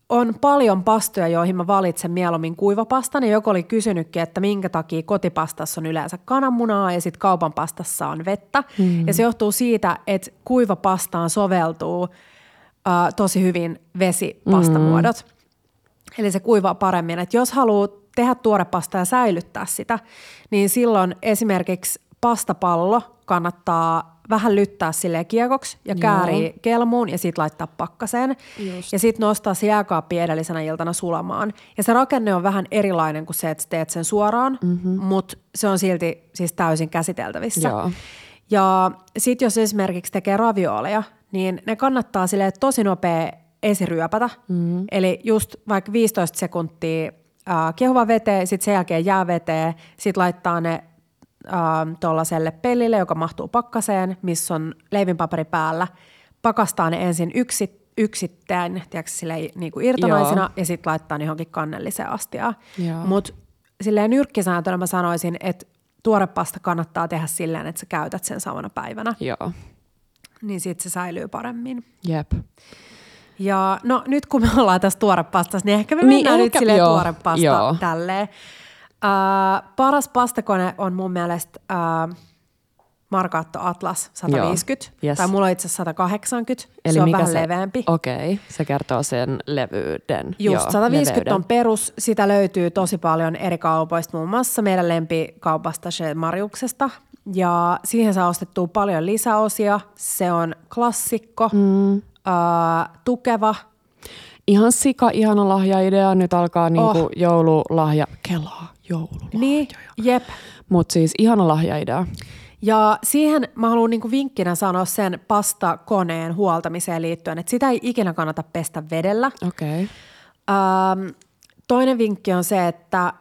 on paljon pastoja, joihin mä valitsen mieluummin kuivapastan. Ja joku oli kysynytkin, että minkä takia kotipastassa on yleensä kananmunaa ja sitten kaupan pastassa on vettä. Mm. Ja se johtuu siitä, että kuivapastaan soveltuu äh, tosi hyvin vesipastamuodot. Mm. Eli se kuivaa paremmin. Et jos haluaa tehdä tuorepastaa ja säilyttää sitä, niin silloin esimerkiksi pastapallo kannattaa vähän lyttää sille kiekoksi ja käärii kelmuun ja sitten laittaa pakkaseen. Just. Ja sitten nostaa se jääkaappi edellisenä iltana sulamaan. Ja se rakenne on vähän erilainen kuin se, että teet sen suoraan, mm-hmm. mutta se on silti siis täysin käsiteltävissä. Joo. Ja sitten jos esimerkiksi tekee ravioleja, niin ne kannattaa sille tosi nopea esiryöpätä. Mm-hmm. Eli just vaikka 15 sekuntia äh, kiehuva veteen, sitten sen jälkeen jääveteen, sitten laittaa ne tuollaiselle pellille, joka mahtuu pakkaseen, missä on leivinpaperi päällä. Pakastaa ne ensin yksi, yksittäin, tiedätkö, silleen, niin kuin irtonaisina, Joo. ja sitten laittaa johonkin kannelliseen astiaan. Mutta silleen nyrkkisääntönä mä sanoisin, että tuorepasta kannattaa tehdä silleen, että sä käytät sen samana päivänä, Joo. niin sitten se säilyy paremmin. Jep. Ja no nyt kun me ollaan tässä tuorepastassa, niin ehkä me Niin, mennään nyt ehkä- silleen joo, tuorepasta tälleen. Uh, paras pastakone on mun mielestä uh, Markaatto Atlas 150, Joo, yes. tai mulla on itse asiassa 180, se on vähän leveämpi. Okei, okay. se kertoo sen levyyden. Just, Joo, 150 leveyden. on perus. Sitä löytyy tosi paljon eri kaupoista, muun muassa meidän lempikaupasta Chez Mariuksesta. Ja siihen saa ostettua paljon lisäosia. Se on klassikko, mm. uh, tukeva. Ihan sika, ihana lahjaidea. Nyt alkaa niinku Oh. joululahja. Kelaa, joululahjoja. Niin, jep. Mutta siis ihana lahjaidea. Ja siihen mä haluan niinku vinkkinä sanoa sen pastakoneen huoltamiseen liittyen, että sitä ei ikinä kannata pestä vedellä. Okei. Okay. Ähm, toinen vinkki on se, että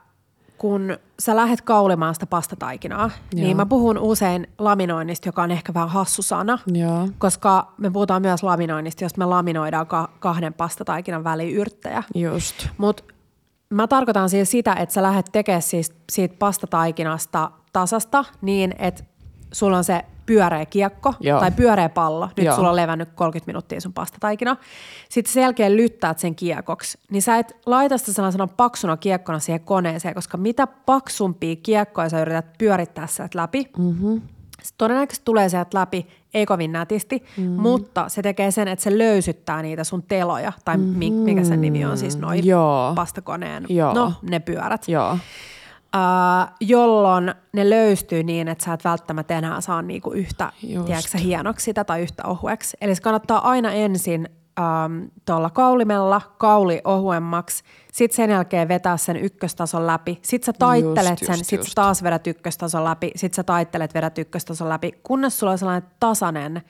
kun sä lähdet kaulimaan sitä pastataikinaa, Joo. Joo. niin mä puhun usein laminoinnista, joka on ehkä vähän hassu sana, Joo. koska me puhutaan myös laminoinnista, jos me laminoidaan ka- kahden pastataikinan väliin yrttejä. Just. Mutta mä tarkoitan siis sitä, että sä lähdet tekemään siis siitä pastataikinasta tasasta niin, että sulla on se pyöreä kiekko Joo. tai pyöreä pallo. Nyt Joo. sulla on levännyt 30 minuuttia sun pastataikina. Sitten sen jälkeen lyttäät sen kiekoksi. Niin sä et laita sitä sellaisena paksuna kiekkona siihen koneeseen, koska mitä paksumpia kiekkoja sä yrität pyörittää sieltä läpi, mm-hmm. Se todennäköisesti tulee sieltä läpi, ei kovin nätisti, mm-hmm. mutta se tekee sen, että se löysyttää niitä sun teloja, tai mm-hmm. mikä sen nimi on siis noin Joo. pastakoneen, Joo. no ne pyörät. Joo. Uh, jolloin ne löystyy niin, että sä et välttämättä enää saa niinku yhtä tiedätkö, hienoksi sitä tai yhtä ohueksi. Eli se kannattaa aina ensin um, tuolla kaulimella kauli ohuemmaksi, sitten sen jälkeen vetää sen ykköstason läpi, sitten sä taittelet Just, sen, just, sitten just. sä taas vedät ykköstason läpi, sitten sä taittelet, vedät ykköstason läpi, kunnes sulla on sellainen tasainen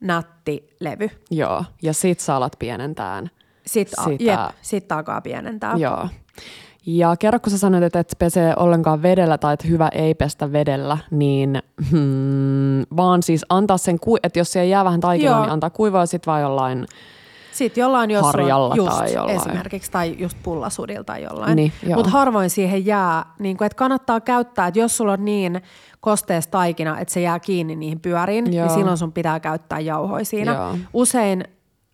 nätti levy. Joo. Ja sit sä alat pienentään. Sitten Sitä- jep, sit alkaa pienentää. Joo. Ja kerro, kun sä sanoit, että et pesee ollenkaan vedellä tai että hyvä ei pestä vedellä, niin hmm, vaan siis antaa sen, kui- että jos siellä jää vähän taikinaa, niin antaa kuivaa sitten vaan jollain, Sitten jollain, jos Harjalla on just tai jollain. esimerkiksi, tai just pullasudilla tai jollain. Niin. Mutta harvoin siihen jää, niin kuin, että kannattaa käyttää, että jos sulla on niin kosteessa taikina, että se jää kiinni niihin pyöriin, Joo. niin silloin sun pitää käyttää jauhoja siinä. Joo. Usein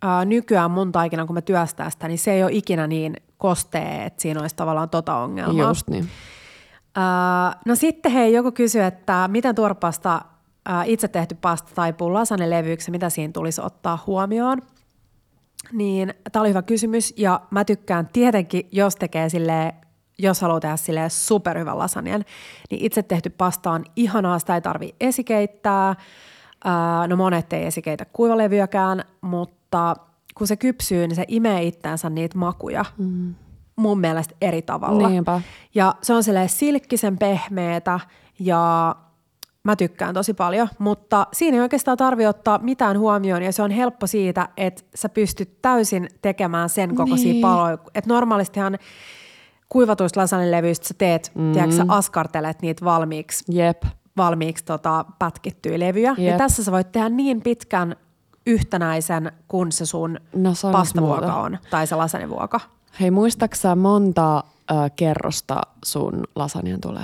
ää, nykyään mun taikina, kun mä työstän sitä, niin se ei ole ikinä niin kostee, että siinä olisi tavallaan tota ongelmaa. Just niin. Ää, no sitten hei, joku kysyi, että miten tuorepasta ää, itse tehty pasta taipuu lasanelevyyksi, mitä siinä tulisi ottaa huomioon. Niin tämä oli hyvä kysymys ja mä tykkään tietenkin, jos tekee sille jos haluaa tehdä sille superhyvän lasanjan, niin itse tehty pasta on ihanaa, sitä ei tarvi esikeittää. Ää, no monet ei esikeitä kuivalevyäkään, mutta kun se kypsyy, niin se imee itseänsä niitä makuja. Mm. Mun mielestä eri tavalla. Niinpä. Ja se on silleen silkkisen pehmeetä ja mä tykkään tosi paljon, mutta siinä ei oikeastaan tarvi ottaa mitään huomioon ja se on helppo siitä, että sä pystyt täysin tekemään sen kokoisia Niin. paloja. Että normaalistihan kuivatuista lasanelevyistä sä teet, mm. tiedätkö, sä askartelet niitä valmiiksi, Jep. valmiiksi tota, pätkittyjä levyjä. Ja Jep. tässä sä voit tehdä niin pitkän yhtenäisen kuin se sun No sanois pastavuoka muuta. on, tai se lasanevuoka. Hei, muistaaksä monta äh, kerrosta sun lasanjan tulee?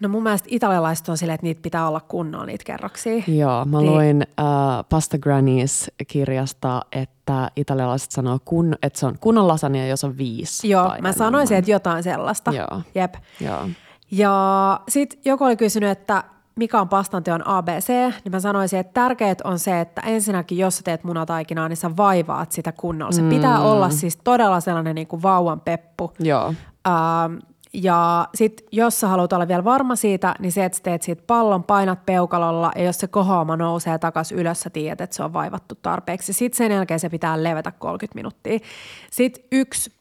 No mun mielestä italialaiset on silleen, että niitä pitää olla kunnolla niitä kerroksia. Joo, mä Niin. luin äh, Pasta Grannies-kirjasta, että italialaiset sanoo, kun, että se on kunnon lasania, jos on viisi. Joo, mä painenumman. sanoisin, että jotain sellaista. Joo. Jep. Joo. Ja sitten joku oli kysynyt, että mikä on pastanteon ABC, niin mä sanoisin, että tärkeät on se, että ensinnäkin jos sä teet munataikinaa, niin sä vaivaat sitä kunnolla. Se mm. pitää olla siis todella sellainen niin kuin vauvan peppu. Joo. Ähm, ja sitten jos sä haluat olla vielä varma siitä, niin se, että sä teet siitä pallon, painat peukalolla ja jos se kohoama nousee takaisin ylös, sä tiedät, että se on vaivattu tarpeeksi. Sitten sen jälkeen se pitää levätä 30 minuuttia. Sitten yksi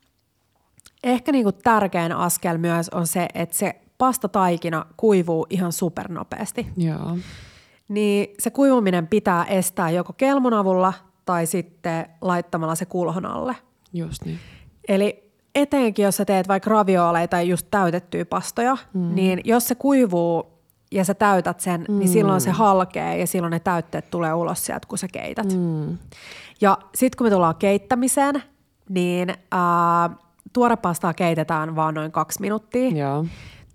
ehkä niinku tärkein askel myös on se, että se pastataikina kuivuu ihan supernopeasti. Joo. Niin se kuivuminen pitää estää joko kelmun avulla tai sitten laittamalla se kulhon alle. Just niin. Eli etenkin, jos sä teet vaikka ravioleita tai just täytettyjä pastoja, mm. niin jos se kuivuu ja sä täytät sen, mm. niin silloin se halkee ja silloin ne täytteet tulee ulos sieltä, kun sä keität. Mm. Ja sitten kun me tullaan keittämiseen, niin ää, tuorepastaa keitetään vaan noin kaksi minuuttia. Joo.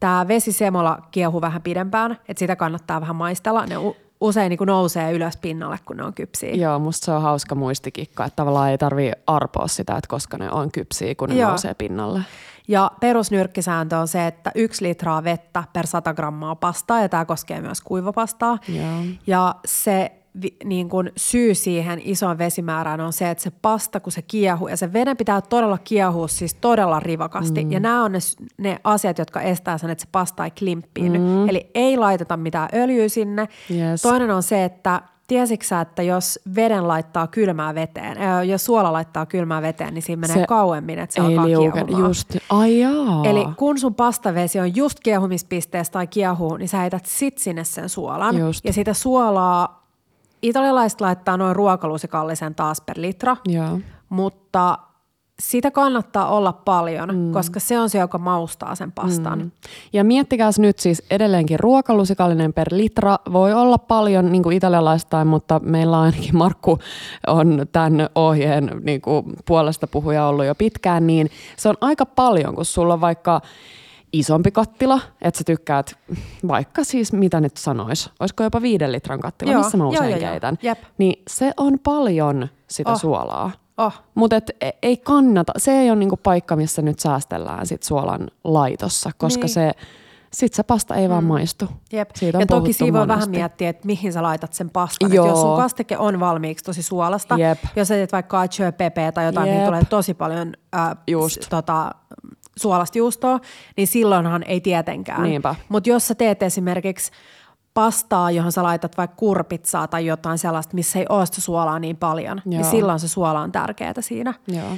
Tämä vesisemola kiehuu vähän pidempään, että sitä kannattaa vähän maistella. Ne u- usein niin nousee ylös pinnalle, kun ne on kypsiä. Joo, musta se on hauska muistikikka, että tavallaan ei tarvii arpoa sitä, että koska ne on kypsiä, kun ne Joo. nousee pinnalle. Ja perusnyrkkisääntö on se, että yksi litraa vettä per 100 grammaa pastaa, ja tämä koskee myös kuivapastaa. Joo. Ja se vi, niin kun syy siihen isoon vesimäärään on se, että se pasta, kun se kiehuu, ja se veden pitää todella kiehua siis todella rivakasti. Mm. Ja nämä on ne, ne asiat, jotka estää sen, että se pasta ei klimppiin. Mm. Eli ei laiteta mitään öljyä sinne. Yes. Toinen on se, että tiesitkö sä, että jos veden laittaa kylmää veteen, ää, jos suola laittaa kylmää veteen, niin siinä menee Se kauemmin, että se ei alkaa liuken. kiehumaan. Just. Ai jaa. Eli kun sun pastavesi on just kiehumispisteessä tai kiehuu, niin sä heität sit sinne sen suolan. Just. Ja sitä suolaa, italialaiset laittaa noin ruokalusikallisen taas per litra, Joo. mutta sitä kannattaa olla paljon, mm. koska se on se, joka maustaa sen pastan. Mm. Ja miettikääs nyt siis edelleenkin ruokalusikallinen per litra voi olla paljon niin kuin italialaistain, mutta meillä ainakin Markku on tämän ohjeen niin kuin puolesta puhuja ollut jo pitkään, niin se on aika paljon, kun sulla on vaikka isompi kattila, että sä tykkäät vaikka siis mitä nyt sanois, olisiko jopa viiden litran kattila, Joo, missä mä joo, usein joo, joo. keitän, Jep. niin se on paljon sitä Oh. suolaa. Oh. Mutta ei kannata, se ei ole niinku paikka, missä nyt säästellään sit suolan laitossa, koska Niin. se, sit se pasta ei vaan maistu. Jep. Siitä on ja toki siinä voi vähän miettiä, että mihin sä laitat sen pastan. Et Joo. jos sun kastike on valmiiksi tosi suolasta, Jep. jos sä teet vaikka cacio e pepe tai jotain, mihin Jep. tulee tosi paljon äh, Just. s- tota, suolasta juustoa, niin silloinhan ei tietenkään. Niinpä. Mutta jos sä teet esimerkiksi pastaa, johon sä laitat vaikka kurpitsaa tai jotain sellaista, missä ei ole sitä suolaa niin paljon, Joo. niin silloin se suola on tärkeää siinä. Joo.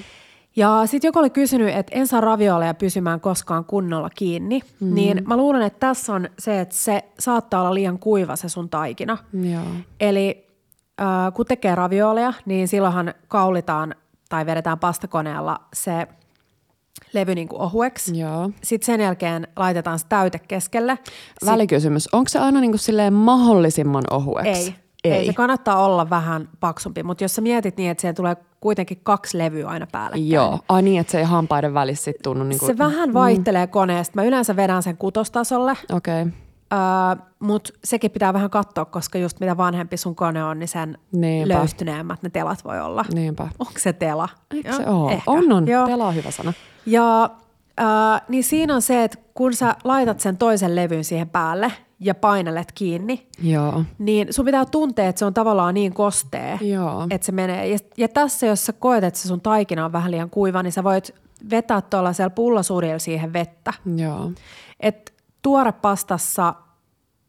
Ja sitten joku oli kysynyt, että en saa ravioleja pysymään koskaan kunnolla kiinni, mm. niin mä luulen, että tässä on se, että se saattaa olla liian kuiva se sun taikina. Joo. Eli äh, kun tekee ravioleja, niin silloinhan kaulitaan tai vedetään pastakoneella se levy niin kuin ohueksi. Joo. Sitten sen jälkeen laitetaan se täyte keskelle. Välikysymys, onko se aina niinku silleen mahdollisimman ohueksi? ei, ei. ei. Se kannattaa olla vähän paksumpi, mutta jos sä mietit niin, että siellä tulee kuitenkin kaksi levyä aina päällekkäin. Joo. Ai niin, että se ei hampaiden välissä sit tunnu niinku... Se vähän vaihtelee koneesta. Mä yleensä vedän sen kutostasolle, Okei. Okay. Uh, Mutta sekin pitää vähän katsoa, koska just mitä vanhempi sun kone on, niin sen Niinpä. löystyneemmät ne telat voi olla. Niinpä. Onko se tela? Eikö Joo, se ole? ehkä. On, on. Joo. Tela on hyvä sana. Ja äh, niin siinä on se, että kun sä laitat sen toisen levyn siihen päälle ja painelet kiinni, Joo. niin sun pitää tuntea, että se on tavallaan niin kostea, Joo. että se menee. Ja, ja tässä, jos sä koet, että se sun taikina on vähän liian kuiva, niin sä voit vetää tuollaisella pullosurilla siihen vettä. Joo. Et tuorepastassa,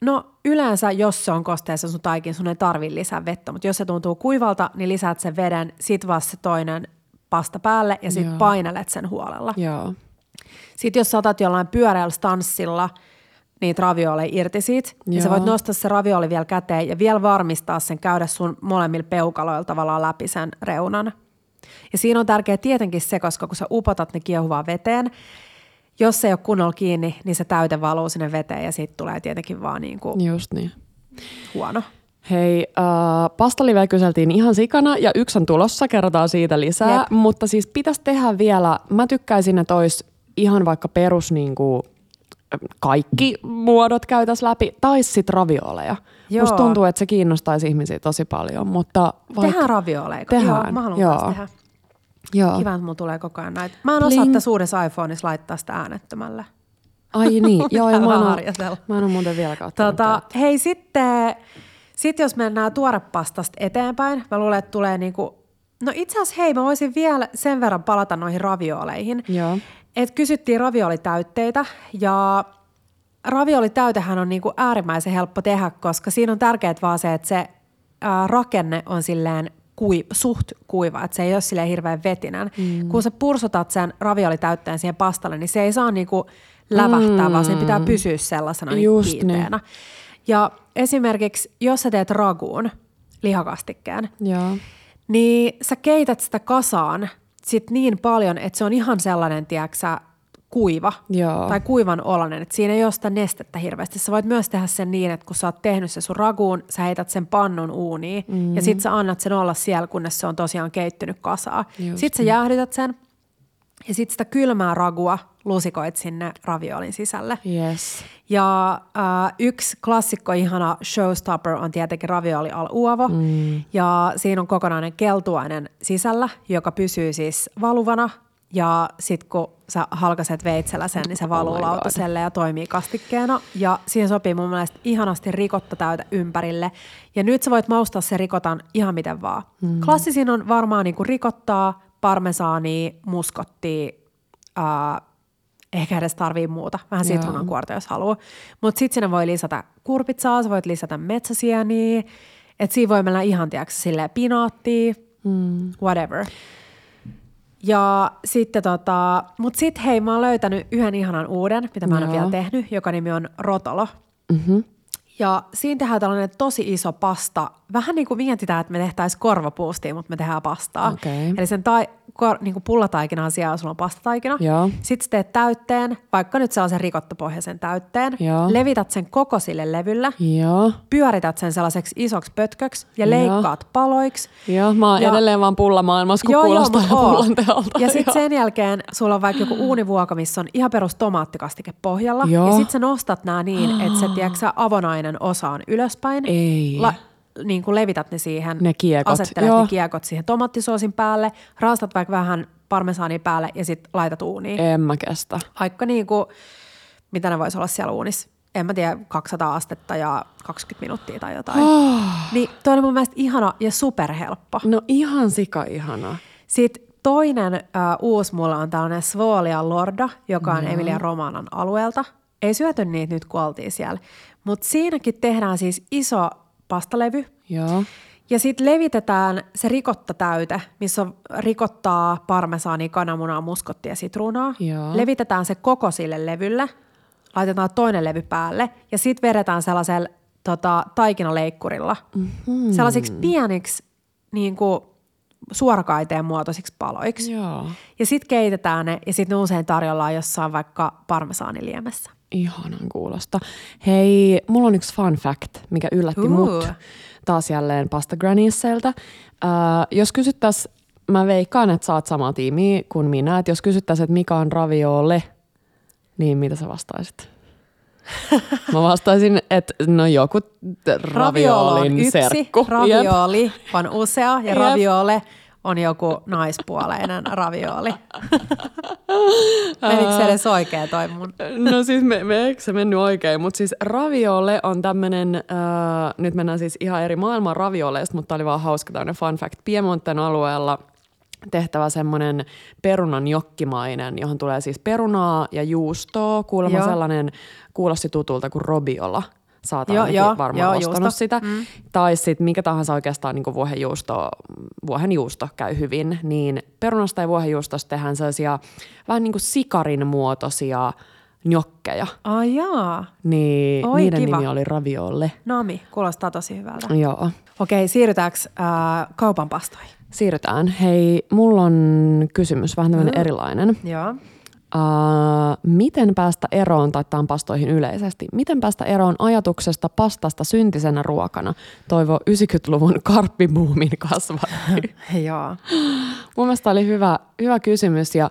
no yleensä jos se on kosteessa sun taikin, sun ei tarvi lisää vettä, mutta jos se tuntuu kuivalta, niin lisäät sen veden, sit vasta se toinen pasta päälle ja sit Joo. painelet sen huolella. Joo. Sitten jos saatat jollain pyöreällä stanssilla niitä ravioleja irti siitä, niin sä Joo. voit nostaa se ravioli vielä käteen ja vielä varmistaa sen käydä sun molemmilla peukaloilla tavallaan läpi sen reunan. Ja siinä on tärkeää tietenkin se, koska kun sä upotat ne kiehuvaan veteen, jos se ei ole kunnolla kiinni, niin se täyte valuu sinne veteen ja siitä tulee tietenkin vaan niin kuin Just niin. huono. Hei, äh, pastaliveä kyseltiin ihan sikana ja yksi on tulossa, kerrotaan siitä lisää. Jep. Mutta siis pitäisi tehdä vielä, mä tykkäisin, että olisi ihan vaikka perus niin kuin, kaikki muodot käytäisi läpi, tai sitten ravioleja. Joo. Musta tuntuu, että se kiinnostaisi ihmisiä tosi paljon, mutta vaikka... Tehdään ravioleja. Tehdään, Joo, mä haluan joo. tehdä. Joo. Kiva, että mulla tulee koko ajan näitä. Mä en osaa Bling. tässä uudessa iPhoneissa laittaa sitä äänettömällä. Ai niin, joo, ja mä mä en ole muuten vielä katsonut. Tota, hei sitten, sit jos mennään tuorepastasta eteenpäin, mä luulen, että tulee niinku, no itse asiassa hei, mä voisin vielä sen verran palata noihin ravioleihin. Joo. Et kysyttiin raviolitäytteitä ja raviolitäytehän on niinku äärimmäisen helppo tehdä, koska siinä on tärkeää vaan se, että se ää, rakenne on silleen kui, suht kuiva, että se ei ole silleen hirveän vetinen. Mm. Kun sä pursotat sen raviolitäytteen siihen pastalle, niin se ei saa niinku lävähtää, mm. vaan sen pitää pysyä sellaisena niinku Just niin. kiinteänä. Ja esimerkiksi, jos sä teet raguun, lihakastikkeen, Joo. niin sä keität sitä kasaan sit niin paljon, että se on ihan sellainen, tiedäksä, kuiva Joo. tai kuivan oloinen, että siinä ei ole sitä nestettä hirveästi. Sä voit myös tehdä sen niin, että kun sä oot tehnyt se sun raguun, sä heität sen pannun uuniin mm. ja sit sä annat sen olla siellä, kunnes se on tosiaan keittynyt kasaa. Just Sitten sä jäähdytät sen ja sitten sitä kylmää ragua lusikoit sinne raviolin sisälle. Yes. Ja äh, yksi klassikko, ihana showstopper on tietenkin ravioli al uovo. Mm. Ja siinä on kokonainen keltuainen sisällä, joka pysyy siis valuvana. Ja sitten kun sä halkaset veitsellä sen, niin se valuu Oh oh my God. lautaselle ja toimii kastikkeena. Ja siihen sopii mun mielestä ihanasti rikotta täytä ympärille. Ja nyt sä voit maustaa sen rikotan ihan miten vaan. Mm. Klassisin on varmaan niinku rikottaa, parmesaania, muskottia, äh, ehkä edes tarvii muuta, vähän sitruunankuorta, jos haluaa. Mutta sitten sinne voi lisätä kurpitsaa, sä voit lisätä metsäsieniä, että siinä voi mennä ihan, tiedätkö, silleen pinaattia, mm. whatever. Ja sitten tota, mut sit hei, mä oon löytänyt yhden ihanan uuden, mitä mä en ole vielä tehnyt, joka nimi on rotolo. Mm-hmm. Ja siinä tehdään tällainen tosi iso pasta. Vähän niin kuin mietitään, että me tehtäisiin korvapuustia, mutta me tehdään pastaa. Okei. Eli sen tai, kor, niin kuin pullataikinan sijaan sulla on pastataikina. Joo. Sitten teet täytteen, vaikka nyt sellaisen rikottopohjaisen täytteen. Joo. Levität sen koko sille levyllä. Joo. Pyörität sen sellaiseksi isoksi pötköksi ja Joo. leikkaat paloiksi. Joo, mä oon Ja- edelleen vaan pullamaailmassa, kun kuulostaa mut oo. pullan teolta. Ja sitten Joo. sen jälkeen sulla on vaikka joku uunivuoko, missä on ihan perus tomaattikastike pohjalla. Joo. Ja sitten sä nostat nämä niin, että se tiedätkö, sä, avonainen osa on ylöspäin. Ei. niin kuin levität ne siihen. Ne kiekot, Asettelet joo. ne kiekot siihen tomattisoosin päälle, raastat vaikka vähän parmesaania päälle ja sitten laitat uuniin. En mä kestä. Vaikka niin kuin, mitä ne voisi olla siellä uunissa? En mä tiedä, 200 astetta ja 20 minuuttia tai jotain. Oh. Niin toi oli mun mielestä ihana ja superhelppo. No ihan sika ihanaa. Sitten toinen äh, uusi mulla on tällainen Svolia Lorda, joka on Emilia Romanan alueelta. Ei syöty niitä nyt, kun oltiin siellä. Mutta siinäkin tehdään siis iso pastalevy. Joo. Ja sitten levitetään se rikottatäyte, missä on rikottaa, parmesaania, kananmunaa, muskottia ja sitruunaa. Joo. Levitetään se koko sille levylle, laitetaan toinen levy päälle ja sitten vedetään sellaisella tota, taikinaleikkurilla. Mm-hmm. Sellaisiksi pieniksi niin kuin, suorakaiteen muotoisiksi paloiksi. Joo. Ja sitten keitetään ne ja sitten ne usein tarjollaan jossain vaikka parmesaaniliemessä. Ihanan kuulosta. Hei, mulla on yksi fun fact, mikä yllätti Uu. mut taas jälleen Pasta Grannieseltä. Äh, jos kysyttäisiin, mä veikkaan, että saat samaa tiimiä kuin minä, että jos kysyttäisiin, että mikä on raviole, niin mitä sä vastaisit? Mä vastaisin, että no joku raviolin on yksi, serkku. ravioli on usea ja raviole on joku naispuoleinen ravioli. Menikö se edes oikein toi mun? No siis me, me eikö se mennyt oikein, mutta siis raviole on tämmönen, äh, nyt mennään siis ihan eri maailman ravioleista, mutta oli vaan hauska tämmöinen fun fact. Piemonten alueella tehtävä semmoinen perunan jokkimainen, johon tulee siis perunaa ja juustoa. Kuulemma Joo. sellainen kuulosti tutulta kuin robiola. Saat Joo, ainakin joo, varmaan joo, ostanut juusto. sitä. Mm. Tai sitten mikä tahansa oikeastaan niin vuohenjuusto, vuohenjuusto käy hyvin, niin perunasta ja vuohenjuustosta tehdään sellaisia vähän niin kuin sikarin muotoisia njokkeja. Ai jaa. Niin Oi, niiden kiva. nimi oli raviolle. Nami, kuulostaa tosi hyvältä. Joo. Okei, siirrytäänkö äh, kaupan pastoihin? Siirrytään. Hei, mulla on kysymys vähän tämmöinen Mm. erilainen. Joo. Uh, miten päästä eroon, tai tämän pastoihin yleisesti, miten päästä eroon ajatuksesta pastasta syntisenä ruokana, toivoo 90-luvun karppibuumin kasvatti. Joo. Mun mielestä oli hyvä, hyvä kysymys ja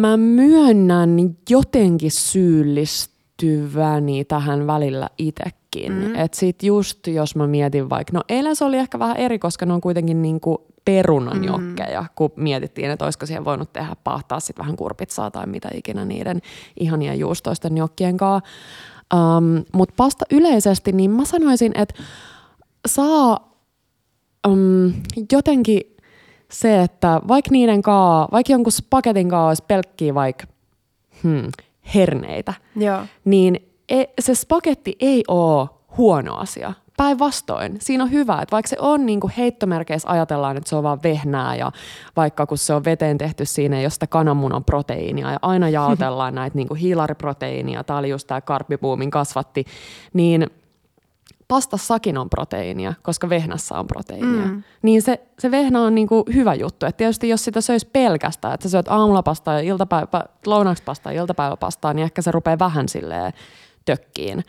mä myönnän jotenkin syyllistyväni tähän välillä itsekin. Mm. Että sit just jos mä mietin vaikka, no eilen se oli ehkä vähän eri, koska ne on kuitenkin niinku perunanjokkeja, mm. kun mietittiin, että olisiko siihen voinut tehdä pahtaa sit vähän kurpitsaa tai mitä ikinä niiden ihania juustoisten jokkien kanssa. Um, Mutta pasta yleisesti, niin mä sanoisin, että saa um, jotenkin se, että vaikka niiden kaa, vaikka jonkun spagetin kaa olisi pelkkiä vaikka hmm, herneitä, Joo. niin e, se spagetti ei ole huono asia. Päinvastoin, siinä on hyvä, että vaikka se on niin kuin heittomerkeissä ajatellaan, että se on vaan vehnää ja vaikka kun se on veteen tehty siinä ei ole sitä kananmunan proteiinia ja aina jaotellaan näitä niin kuin hiilariproteiinia, tämä oli just tämä karppibuumin kasvatti, niin pastassakin on proteiinia, koska vehnässä on proteiinia. Mm. Niin se, se vehnä on niinku hyvä juttu. Et tietysti jos sitä söisi pelkästään, että sä syöt aamulla pastaa ja iltapäivä, lounaksi pastaa ja iltapäiväpastaa, niin ehkä se rupeaa vähän silleen tökkiin.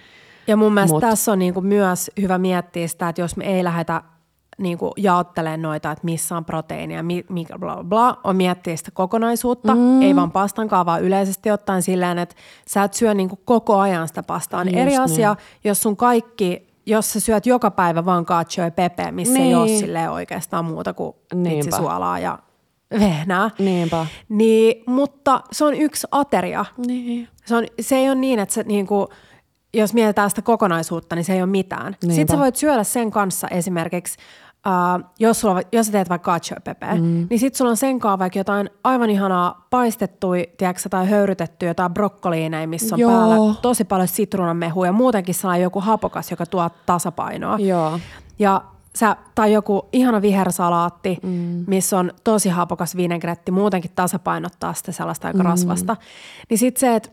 Ja mun mielestä Mut- tässä on niinku myös hyvä miettiä sitä, että jos me ei lähdetä niinku jaottelemaan noita, että missä on proteiinia, mi- mikä bla bla bla, on miettiä sitä kokonaisuutta, mm. ei vaan pastankaan, vaan yleisesti ottaen silleen, että sä et syö niinku koko ajan sitä pastaa. Niin eri niin. asia, jos sun kaikki, jos sä syöt joka päivä vaan cacio ja pepe, missä niin. ei ole Niin. silleen oikeastaan muuta kuin Niinpä. suolaa ja vehnää. Niinpä. Niin, mutta se on yksi ateria. Niin. Se, on, se ei ole niin, että se niinku, jos mietitään sitä kokonaisuutta, niin se ei ole mitään. Niinpä. Sitten sä voit syödä sen kanssa esimerkiksi, uh, jos, sulla, jos sä teet vaikka cacio mm. niin sitten sulla on sen kanssa vaikka jotain aivan ihanaa paistettui, tiedätkö, tai höyrytettyä jotain brokkoliineja, missä on Joo. päällä tosi paljon sitruunanmehua ja muutenkin sellainen joku hapokas, joka tuo tasapainoa. Joo. Ja sä, tai joku ihana vihersalaatti, mm. missä on tosi hapokas vinegretti, muutenkin tasapainottaa sitä sellaista aika mm. rasvasta. Niin sitten se, että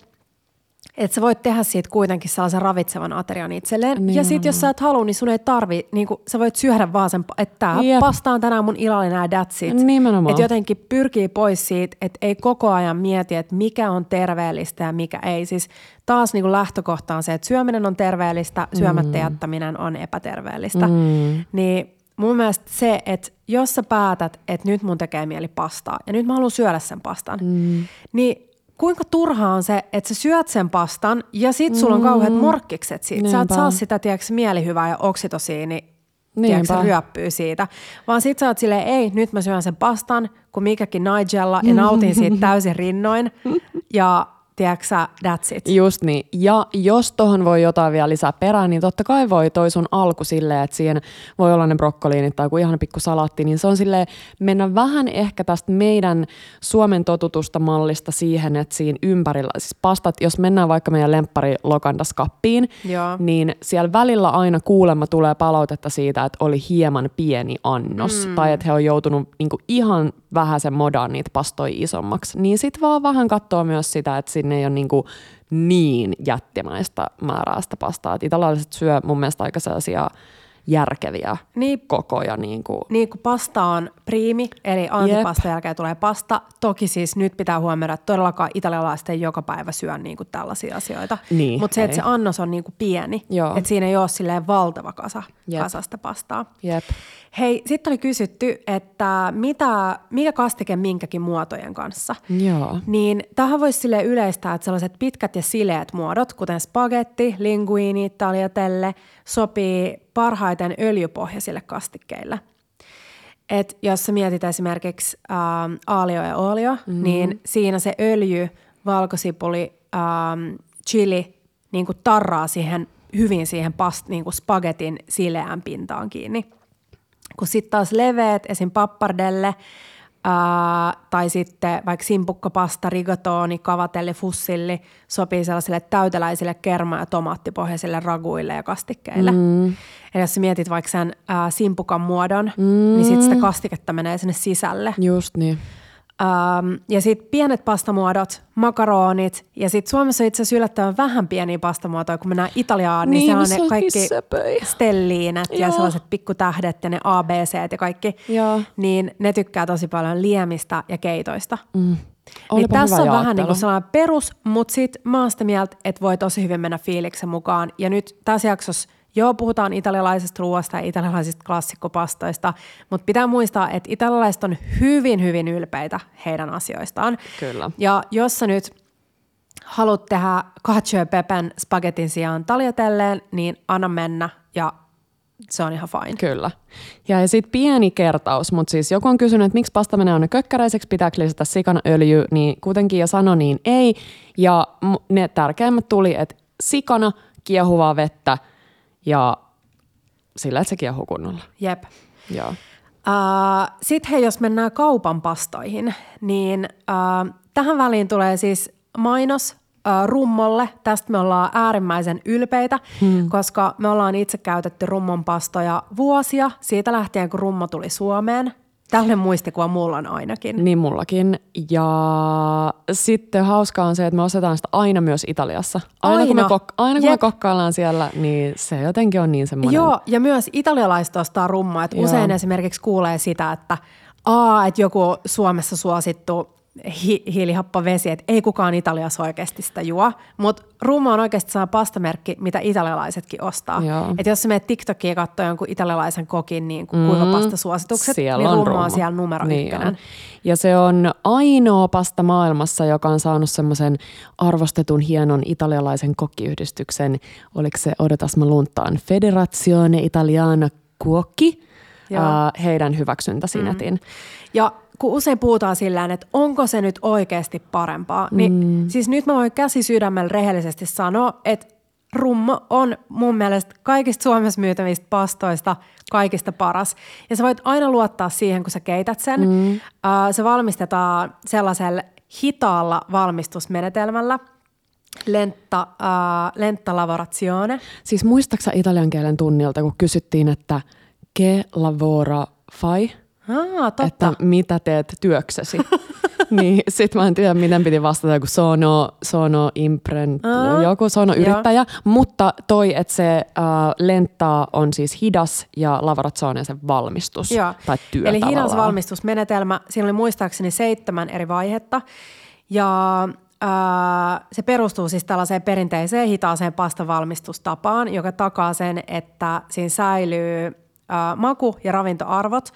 et sä voit tehdä siitä kuitenkin sellaisen ravitsevan aterian itselleen. Ja sitten jos sä et halua, niin sun ei tarvi, niin sä voit syödä vaan sen, että tää Jep. pasta on tänään mun illallinen ja that's it. Nimenomaan. Että jotenkin pyrkii pois siitä, että ei koko ajan mieti, että mikä on terveellistä ja mikä ei. Siis taas niin lähtökohta on se, että syöminen on terveellistä, syömättä jättäminen on epäterveellistä. Mm. Niin mun mielestä se, että jos sä päätät, että nyt mun tekee mieli pastaa ja nyt mä haluan syödä sen pastan, mm. niin kuinka turhaa on se, että sä syöt sen pastan ja sit sulla on kauheat morkkikset siitä. Sä et Niinpä. saa sitä, tiedätkö, mielihyvää ja oksitosiini tiedätkö, Niinpä. ryöppyy siitä. Vaan sit sä oot silleen, ei, nyt mä syön sen pastan, kun mikäkin Nigella ja nautin siitä täysin rinnoin. Ja tiedätkö that's it. Just niin. Ja jos tohon voi jotain vielä lisää perään, niin totta kai voi toi sun alku silleen, että siihen voi olla ne brokkoliinit tai joku ihana pikku salaatti, niin se on silleen mennä vähän ehkä tästä meidän Suomen totutusta mallista siihen, että siinä ympärillä, siis pastat, jos mennään vaikka meidän lemppari lokandaskappiin, Joo. niin siellä välillä aina kuulemma tulee palautetta siitä, että oli hieman pieni annos, mm. tai että he on joutunut niinku ihan vähän sen modaan niitä pastoja isommaksi, niin sitten vaan vähän katsoo myös sitä, että sinne ei ole niinku niin jättimäistä määrää sitä pastaa. Et italaiset syö mun mielestä aika sellaisia järkeviä Niin, kokoja. Niin kuin. niin kuin pasta on priimi, eli antipastan jälkeen tulee pasta. Toki siis nyt pitää huomioida, että todellakaan italialaiset ei joka päivä syö niin kuin tällaisia asioita. Niin, Mutta se, että se annos on niin kuin pieni, että siinä ei ole silleen valtava kasa, Jep. kasasta pastaa. Jep. Hei, sitten oli kysytty, että mitä, mikä kastike minkäkin muotojen kanssa. Joo. Niin tähän voisi sille yleistää, että sellaiset pitkät ja sileät muodot, kuten spagetti, linguini, tagliatelle, sopii parhaiten öljypohjaisille kastikkeille. Et jos sä mietit esimerkiksi ähm, aalio ja olio, mm-hmm. niin siinä se öljy, valkosipuli, ähm, chili niin kuin tarraa siihen hyvin siihen past, niin kuin spagetin sileään pintaan kiinni. Kun sitten taas leveät, esim. pappardelle ää, tai sitten vaikka simpukkapasta, rigatoni, kavatelle, fussilli sopii sellaisille täyteläisille kerma- ja tomaattipohjaisille raguille ja kastikkeille. Mm. Eli jos sä mietit vaikka sen ää, simpukan muodon, mm. niin sitten sitä kastiketta menee sinne sisälle. Just niin. Ähm, ja sitten pienet pastamuodot, makaronit ja sitten Suomessa on itse asiassa yllättävän vähän pieniä pastamuotoja, kun mennään Italiaan, niin, Niin, siellä on missä ne on kaikki hissepöi. stelliinet ja Joo. sellaiset pikkutähdet ja ne ABC ja kaikki, Joo. niin ne tykkää tosi paljon liemistä ja keitoista. Mm. Niin tässä on vähän jaottelu. niin kuin sellainen perus, mutta sitten mä oon sitä mieltä, että voi tosi hyvin mennä fiiliksen mukaan. Ja nyt tässä jaksossa, joo, puhutaan italialaisesta ruoasta ja italialaisista klassikkopastoista, mutta pitää muistaa, että italialaiset on hyvin, hyvin ylpeitä heidän asioistaan. Kyllä. Ja jos sä nyt haluat tehdä cacio e pepen spagetin sijaan taljatelleen, niin anna mennä ja se on ihan fine. Kyllä. Ja, ja sitten pieni kertaus, mutta siis joku on kysynyt, että miksi pasta menee aina kökkäräiseksi, pitääkö lisätä sikana öljy, niin kuitenkin ja sano niin ei. Ja ne tärkeimmät tuli, että sikana, kiehuvaa vettä ja sillä, että se kiehuu kunnolla. Jep. Joo. Uh, Sitten hei, jos mennään kaupan pastoihin, niin uh, tähän väliin tulee siis mainos uh, rummolle. Tästä me ollaan äärimmäisen ylpeitä, hmm. koska me ollaan itse käytetty rummon pastoja vuosia siitä lähtien, kun rummo tuli Suomeen. Tällainen muistikuva mulla on ainakin. Niin mullakin. Ja sitten hauskaa on se, että me ostetaan sitä aina myös Italiassa. Aina, kun, me, Aina. kok- aina kun me kokkaillaan siellä, niin se jotenkin on niin semmoinen. Joo, ja myös italialaiset ostaa rummaa. Että usein esimerkiksi kuulee sitä, että, aa, että joku Suomessa suosittu hi- hiilihappovesi, että ei kukaan Italiassa oikeasti sitä juo. Mutta rumma on oikeasti sellainen pastamerkki, mitä italialaisetkin ostaa. Että jos sä menet TikTokia katsoa jonkun italialaisen kokin niin kuin kuivapastasuositukset, Siellä niin on rumma on siellä numero Niin ykkönen. on. Ja se on ainoa pasta maailmassa, joka on saanut semmoisen arvostetun hienon italialaisen kokkiyhdistyksen. Oliko se, odotas mä luntaan, Federazione Italiana Cuochi, Joo. uh, heidän hyväksyntäsinetin. Mm. Ja kun usein puhutaan sillä että onko se nyt oikeasti parempaa, niin mm. siis nyt mä voin käsi sydämellä rehellisesti sanoa, että rummo on mun mielestä kaikista Suomessa myytävistä pastoista kaikista paras. Ja sä voit aina luottaa siihen, kun sä keität sen. Mm. Uh, se valmistetaan sellaisella hitaalla valmistusmenetelmällä, lenta, uh, lenta lavorazione. Siis muistaaksä italian kielen tunnilta, kun kysyttiin, että ke lavora fai? Ah, totta. että mitä teet työksesi. niin sit mä en tiedä, miten piti vastata, kun sono, sono imprent, Aa, joku sono yrittäjä, mutta toi, että se äh, lenttaa on siis hidas ja lavorazione se valmistus Joo. tai työ Eli hidas tavallaan. valmistusmenetelmä. Siinä oli muistaakseni seitsemän eri vaihetta. Ja ää, se perustuu siis tällaiseen perinteiseen hitaaseen pastavalmistustapaan, joka takaa sen, että siinä säilyy ää, maku- ja ravintoarvot.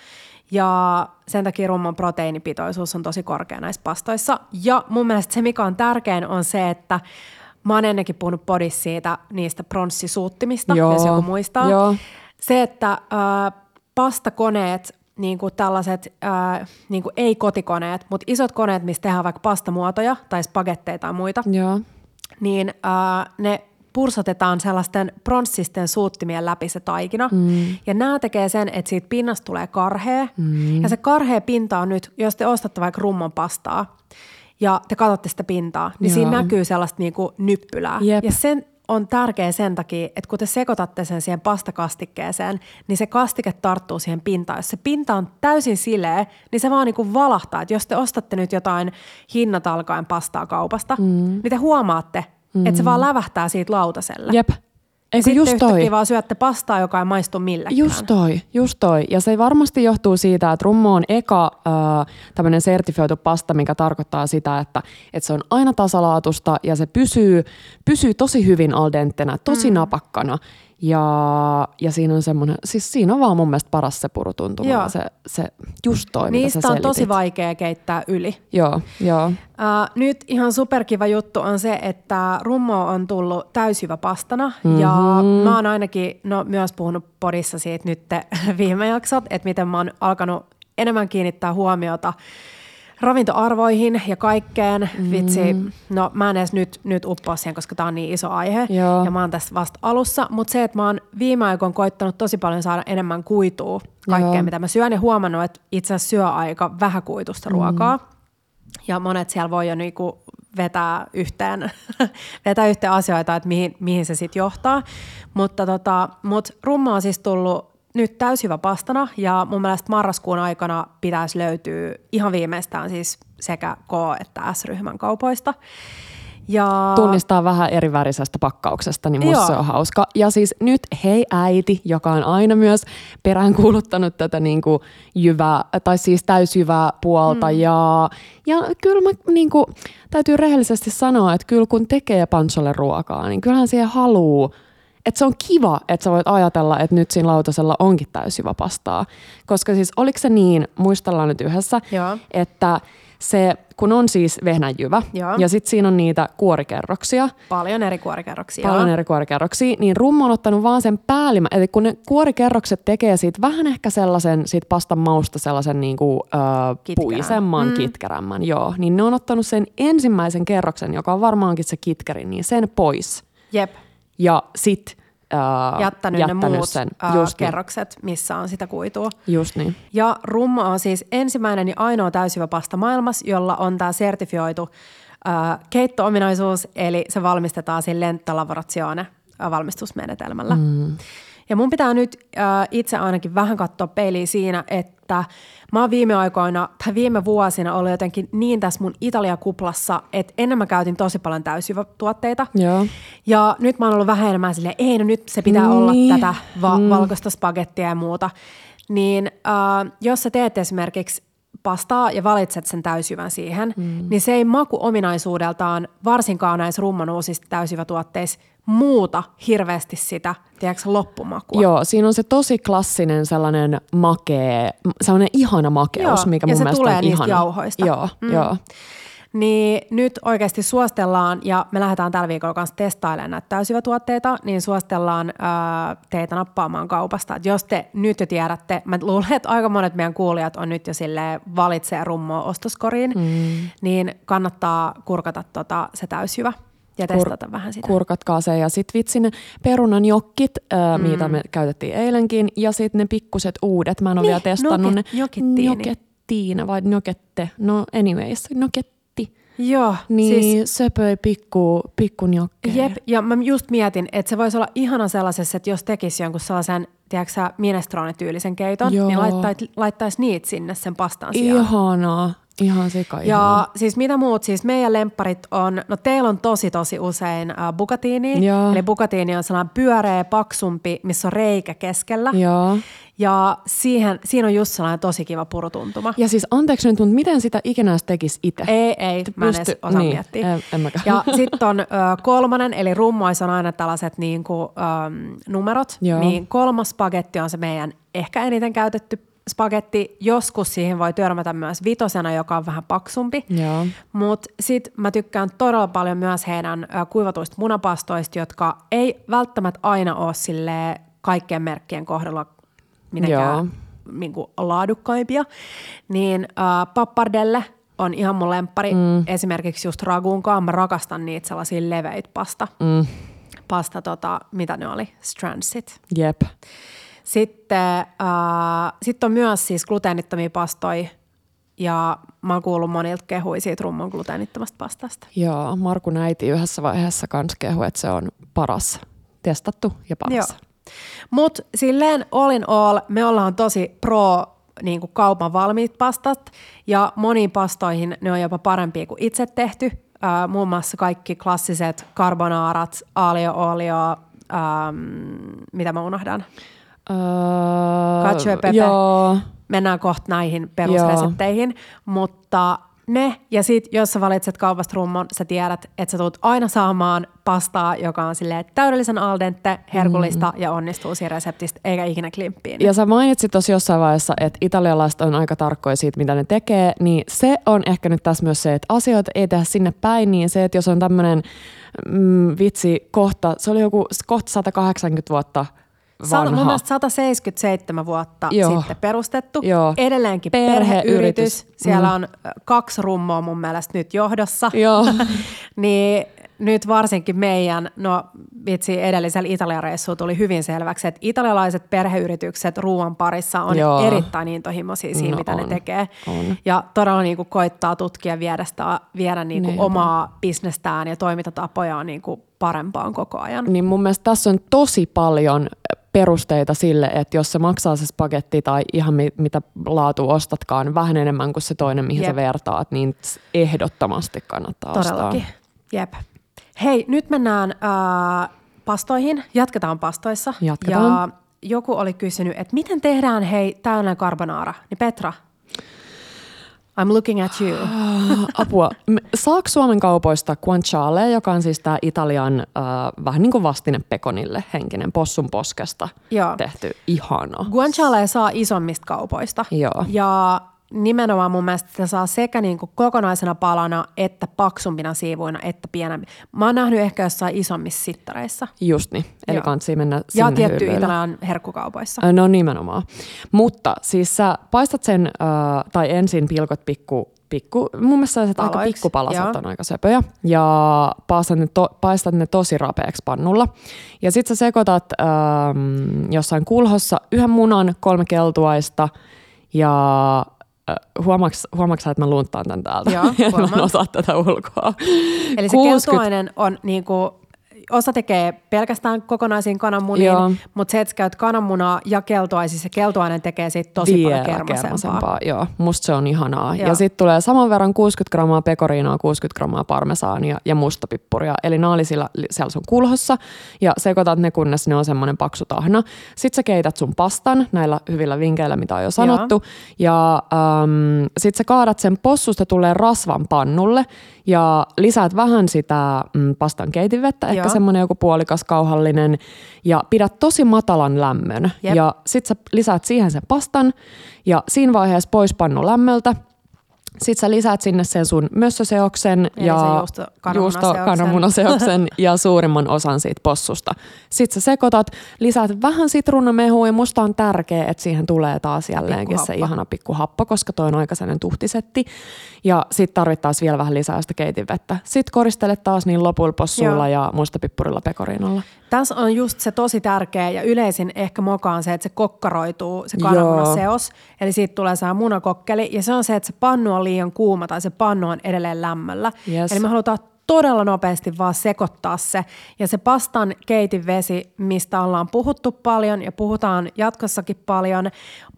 Ja sen takia rumman proteiinipitoisuus on tosi korkea näissä pastoissa. Ja mun mielestä se, mikä on tärkein, on se, että mä oon ennenkin puhunut podissa siitä niistä pronssisuuttimista, Joo, jos joku muistaa. joo. Se, että äh, pastakoneet, niin kuin tällaiset, äh, niin kuin ei kotikoneet, mutta isot koneet, missä tehdään vaikka pastamuotoja tai spagetteja tai muita, Joo. niin äh, ne pursotetaan sellaisten pronssisten suuttimien läpi se taikina. Mm. Ja nämä tekee sen, että siitä pinnasta tulee karhea. Mm. Ja se karhea pinta on nyt, jos te ostatte vaikka rumman pastaa ja te katsotte sitä pintaa, niin Joo. siinä näkyy sellaista niinku nyppylää. Jep. Ja sen on tärkeä sen takia, että kun te sekoitatte sen siihen pastakastikkeeseen, niin se kastike tarttuu siihen pintaan. Jos se pinta on täysin sileä, niin se vaan niinku valahtaa. Että jos te ostatte nyt jotain hinnat alkaen pastaa kaupasta, mm. niin te huomaatte, mm. että se vaan lävähtää siitä lautaselle. Jep. Eikö Sitten just toi? vaan syötte pastaa, joka ei maistu millekään. Just toi, just toi. Ja se varmasti johtuu siitä, että rummo on eka äh, tämmöinen sertifioitu pasta, mikä tarkoittaa sitä, että, että se on aina tasalaatusta ja se pysyy, pysyy tosi hyvin al dentenä, tosi mm. napakkana. Ja, ja siinä on semmoinen, siis siinä on vaan mun mielestä paras se purutuntuma, Joo. se, se just toi, mitä Niistä sä on tosi vaikea keittää yli. Joo, joo. Uh, nyt ihan superkiva juttu on se, että rummo on tullut täysjyvä pastana mm-hmm. ja mä oon ainakin no, myös puhunut podissa siitä nyt viime jaksot, että miten mä oon alkanut enemmän kiinnittää huomiota ravintoarvoihin ja kaikkeen. Mm-hmm. Vitsi, no mä en edes nyt, nyt uppoa siihen, koska tää on niin iso aihe Joo. ja mä oon tässä vasta alussa, mutta se, että mä oon viime aikoina koittanut tosi paljon saada enemmän kuitua kaikkeen, Joo. mitä mä syön ja huomannut, että itse asiassa syö aika vähäkuitusta ruokaa. Ja monet siellä voi jo niinku vetää yhteen, vetää yhteen asioita, että mihin, mihin se sitten johtaa. Mutta tota, mut rumma on siis tullut nyt täyshyvä pastana ja mun mielestä marraskuun aikana pitäisi löytyä ihan viimeistään siis sekä K- että S-ryhmän kaupoista. Ja tunnistaa vähän eri värisestä pakkauksesta, niin musta Joo. se on hauska. Ja siis nyt hei äiti, joka on aina myös peräänkuuluttanut tätä niin kuin jyvää, tai siis täysjyvää puolta. Mm. Ja, ja kyllä mä niin kuin, täytyy rehellisesti sanoa, että kyllä kun tekee pancholle ruokaa, niin kyllähän siihen haluu että se on kiva, että sä voit ajatella, että nyt siinä lautasella onkin täysjyvä pastaa. Koska siis oliko se niin, muistellaan nyt yhdessä, Joo. että se, kun on siis vehnäjyvä Joo. ja sitten siinä on niitä kuorikerroksia, paljon eri kuorikerroksia. paljon eri kuorikerroksia, niin rummo on ottanut vaan sen päällimä, eli kun ne kuorikerrokset tekee siitä vähän ehkä sellaisen, siitä pastan mausta sellaisen niin kuin, ö, Kitkerän. puisemman, mm. kitkerämmän, joo, niin ne on ottanut sen ensimmäisen kerroksen, joka on varmaankin se kitkerin, niin sen pois. Jep. Ja sit äh, Jättänyt, jättänyt ne muut sen. äh, Just niin, kerrokset, missä on sitä kuitua. just niin. Ja rummo on siis ensimmäinen ja ainoa täysjyvä pasta maailmassa, jolla on tämä sertifioitu äh, keitto-ominaisuus, eli se valmistetaan siinä äh, valmistusmenetelmällä. Mm. Ja mun pitää nyt äh, itse ainakin vähän katsoa peiliin siinä, että mä oon viime aikoina tai viime vuosina ollut jotenkin niin tässä mun Italia-kuplassa, että ennen mä käytin tosi paljon täysjyvätuotteita. Joo. Ja nyt mä oon ollut vähän enemmän silleen, ei no nyt se pitää Niin. olla tätä va- mm. valkoista spagettia ja muuta. Niin äh, jos sä teet esimerkiksi pastaa ja valitset sen täysjyvän siihen, mm. niin se ei makuominaisuudeltaan varsinkaan näissä rummanuusissa täysjyvätuotteissa muuta hirveästi sitä, tiedätkö, loppumakua. Joo, siinä on se tosi klassinen sellainen makee, sellainen ihana makeus, Joo, mikä mun mielestä tulee on niistä ihana. jauhoista. Joo, Mm. joo. Niin nyt oikeasti suositellaan, ja me lähdetään tällä viikolla kanssa testailemaan näitä täysjyvätuotteita, niin suositellaan ää, teitä nappaamaan kaupasta. Et jos te nyt jo tiedätte, mä luulen, että aika monet meidän kuulijat on nyt jo sille valitsee rummoa ostoskoriin, mm. niin kannattaa kurkata tota, se täysjyvä ja testata vähän sitä. Kurkatkaa se. Ja sitten vitsi ne perunan jokkit, ää, Mm. mitä me käytettiin eilenkin, ja sitten ne pikkuset uudet. Mä en ole Niin, vielä testannut noket- ne. nokettiini. Nokettiina vai nokette. No anyways, noketti. Joo, Niin siis söpöi pikku, pikku. Jep, ja mä just mietin, että se voisi olla ihana sellaisessa, että jos tekisi jonkun sellaisen, tiedätkö sä, minestrone-tyylisen keiton, Joo. niin laittaisi, laittaisi niitä sinne sen pastan sijaan. Ihanaa. Ihan sika Ja siis mitä muut, siis meidän lempparit on, no teillä on tosi tosi usein äh, bucatini, Joo. eli bucatini on sellainen pyöreä, paksumpi, missä on reikä keskellä. Joo. Ja siihen, siinä on just sellainen tosi kiva purutuntuma. Ja siis anteeksi nyt, mutta miten sitä ikinä edes tekisi itse? Ei, ei, mä en edes Pysty- osaa niin, miettiä. en- en mäkään. Ja sitten on ö, kolmannen, eli rummoissa on aina tällaiset niin kuin, numerot. Joo. Niin kolmas spagetti on se meidän ehkä eniten käytetty spagetti. Joskus siihen voi törmätä myös vitosena, joka on vähän paksumpi. Mutta sitten mä tykkään todella paljon myös heidän kuivatuista munapastoista, jotka ei välttämättä aina ole sille kaikkien merkkien kohdalla Joo. mitenkään niin kuin laadukkaimpia. Niin äh, pappardelle on ihan mun lemppari. Mm. Esimerkiksi just ragunkaan. Mä rakastan niitä sellaisia leveitä pasta. Mm. Pasta, tota, mitä ne oli? Strandsit. Jep. Sitten äh, sit on myös siis gluteenittomia pastoja. Ja mä oon kuullut monilta kehui siitä rumman gluteenittomasta pastasta. Joo, Markun äiti yhdessä vaiheessa kans kehui, että se on paras. Testattu ja paras. Joo. Mutta silleen all in all, me ollaan tosi pro niin kuin kaupan valmiit pastat ja moniin pastoihin ne on jopa parempia kuin itse tehty. Äh, muun muassa kaikki klassiset carbonaarat, alio olio, ähm, mitä mä unohdan? Öö, Cacio e pepe. Joo. Mennään kohta näihin perusresepteihin, mutta ne, ja sit jos sä valitset kaupasta rummon, sä tiedät, että sä tulet aina saamaan pastaa, joka on silleen täydellisen al dente, herkullista mm. ja onnistuu siinä reseptistä, eikä ikinä klimppiin. Ja sä mainitsit tuossa jossain vaiheessa, että italialaiset on aika tarkkoja siitä, mitä ne tekee, niin se on ehkä nyt tässä myös se, että asioita ei tehdä sinne päin, niin se, että jos on tämmöinen mm, vitsi kohta, se oli joku kohta 180 vuotta Sata, mun vanha. mielestä 177 vuotta Joo. sitten perustettu. Joo. Edelleenkin Perheyritys. perheyritys. Siellä Mm. on kaksi rummoa mun mielestä nyt johdossa. Joo. niin nyt varsinkin meidän, no vitsi edellisellä Italian reissulla tuli hyvin selväksi, että italialaiset perheyritykset ruoan parissa on Joo. erittäin intohimoisia siinä, No mitä ne on, tekee. on. Ja todella niin kuin koittaa tutkia viedä, sitä, viedä niin kuin omaa bisnestään ja toimintatapojaan niin kuin parempaan koko ajan. Niin mun mielestä tässä on tosi paljon perusteita sille, että jos se maksaa se spagetti tai ihan mi- mitä laatu ostatkaan vähän enemmän kuin se toinen, mihin Jep. sä vertaat, niin ehdottomasti kannattaa Todellakin. ostaa. Jep. Hei, nyt mennään äh, pastoihin. Jatketaan pastoissa. Jatketaan. Ja joku oli kysynyt, että miten tehdään hei täydellinen carbonara? Niin Petra, I'm looking at you. Apua. Saako Suomen kaupoista guanciale, joka on siis tämä Italian äh, vähän niin kuin vastine pekonille henkinen possun poskesta Joo. tehty ihana. Guanciale saa isommista kaupoista. Joo. Ja nimenomaan mun mielestä sitä saa sekä niin kuin kokonaisena palana, että paksumpina siivuina, että pienempi. Mä oon nähnyt ehkä jossain isommissa sittareissa. Just niin. Eli kansi mennä Ja sinne tietty hyllyille. Italian herkkukaupoissa. No nimenomaan. Mutta siis sä paistat sen, äh, tai ensin pilkot pikku, pikku mun mielestä sellaiset aika pikkupalaset joo. on aika söpöjä. Ja paistat ne, to, paistat ne tosi rapeaksi pannulla. Ja sit sä sekoitat ähm, jossain kulhossa yhden munan, kolme keltuaista ja äh, huomaaks, huomaaks sä, että mä lunttaan tän täältä? Joo, mä en osaa tätä ulkoa. Eli se 60 keltuainen on niinku, osa tekee pelkästään kokonaisiin kananmuniin, Joo. mutta se, että käyt kananmunaa ja keltuaisissa, se keltuainen tekee siitä tosi Vielä paljon kermasempaa. Joo, musta se on ihanaa. Joo. Ja sitten tulee saman verran 60 grammaa pekoriinaa, 60 grammaa parmesaania ja mustapippuria. Eli nämä oli sillä, siellä sun kulhossa ja sekoitat ne, kunnes ne on semmoinen paksu tahna. Sitten sä keität sun pastan näillä hyvillä vinkeillä, mitä on jo sanottu. Ja ähm, sitten sä kaadat sen possusta tulee rasvan pannulle ja lisäät vähän sitä mm, pastan keitinvettä, ehkä Joo. Semmoinen joku puolikas kauhallinen ja pidät tosi matalan lämmön. Jep. Ja sit sä lisäät siihen sen pastan ja siinä vaiheessa pois pannu lämmöltä. Sitten sä lisäät sinne sen sun mössöseoksen Eli ja se juusto- kananmunaseoksen. juusto- kananmunaseoksen ja suurimman osan siitä possusta. Sitten sä sekoitat, lisäät vähän sitruunamehua ja musta on tärkeää, että siihen tulee taas jälleenkin se ihana pikkuhappo, koska toi on aika sellainen tuhtisetti. Ja sitten tarvittaisiin vielä vähän lisää sitä keitinvettä. Sitten koristele taas niin lopulla possuilla Joo. ja mustapippurilla pekoriinalla. Tässä on just se tosi tärkeä ja yleisin ehkä moka on se, että se kokkaroituu, se kananmunaseos. Eli siitä tulee se munakokkeli ja se on se, että se pannu on liian kuuma tai se pannu on edelleen lämmöllä. Yes. Eli me halutaan todella nopeasti vaan sekoittaa se. Ja se pastan keitinvesi, mistä ollaan puhuttu paljon ja puhutaan jatkossakin paljon,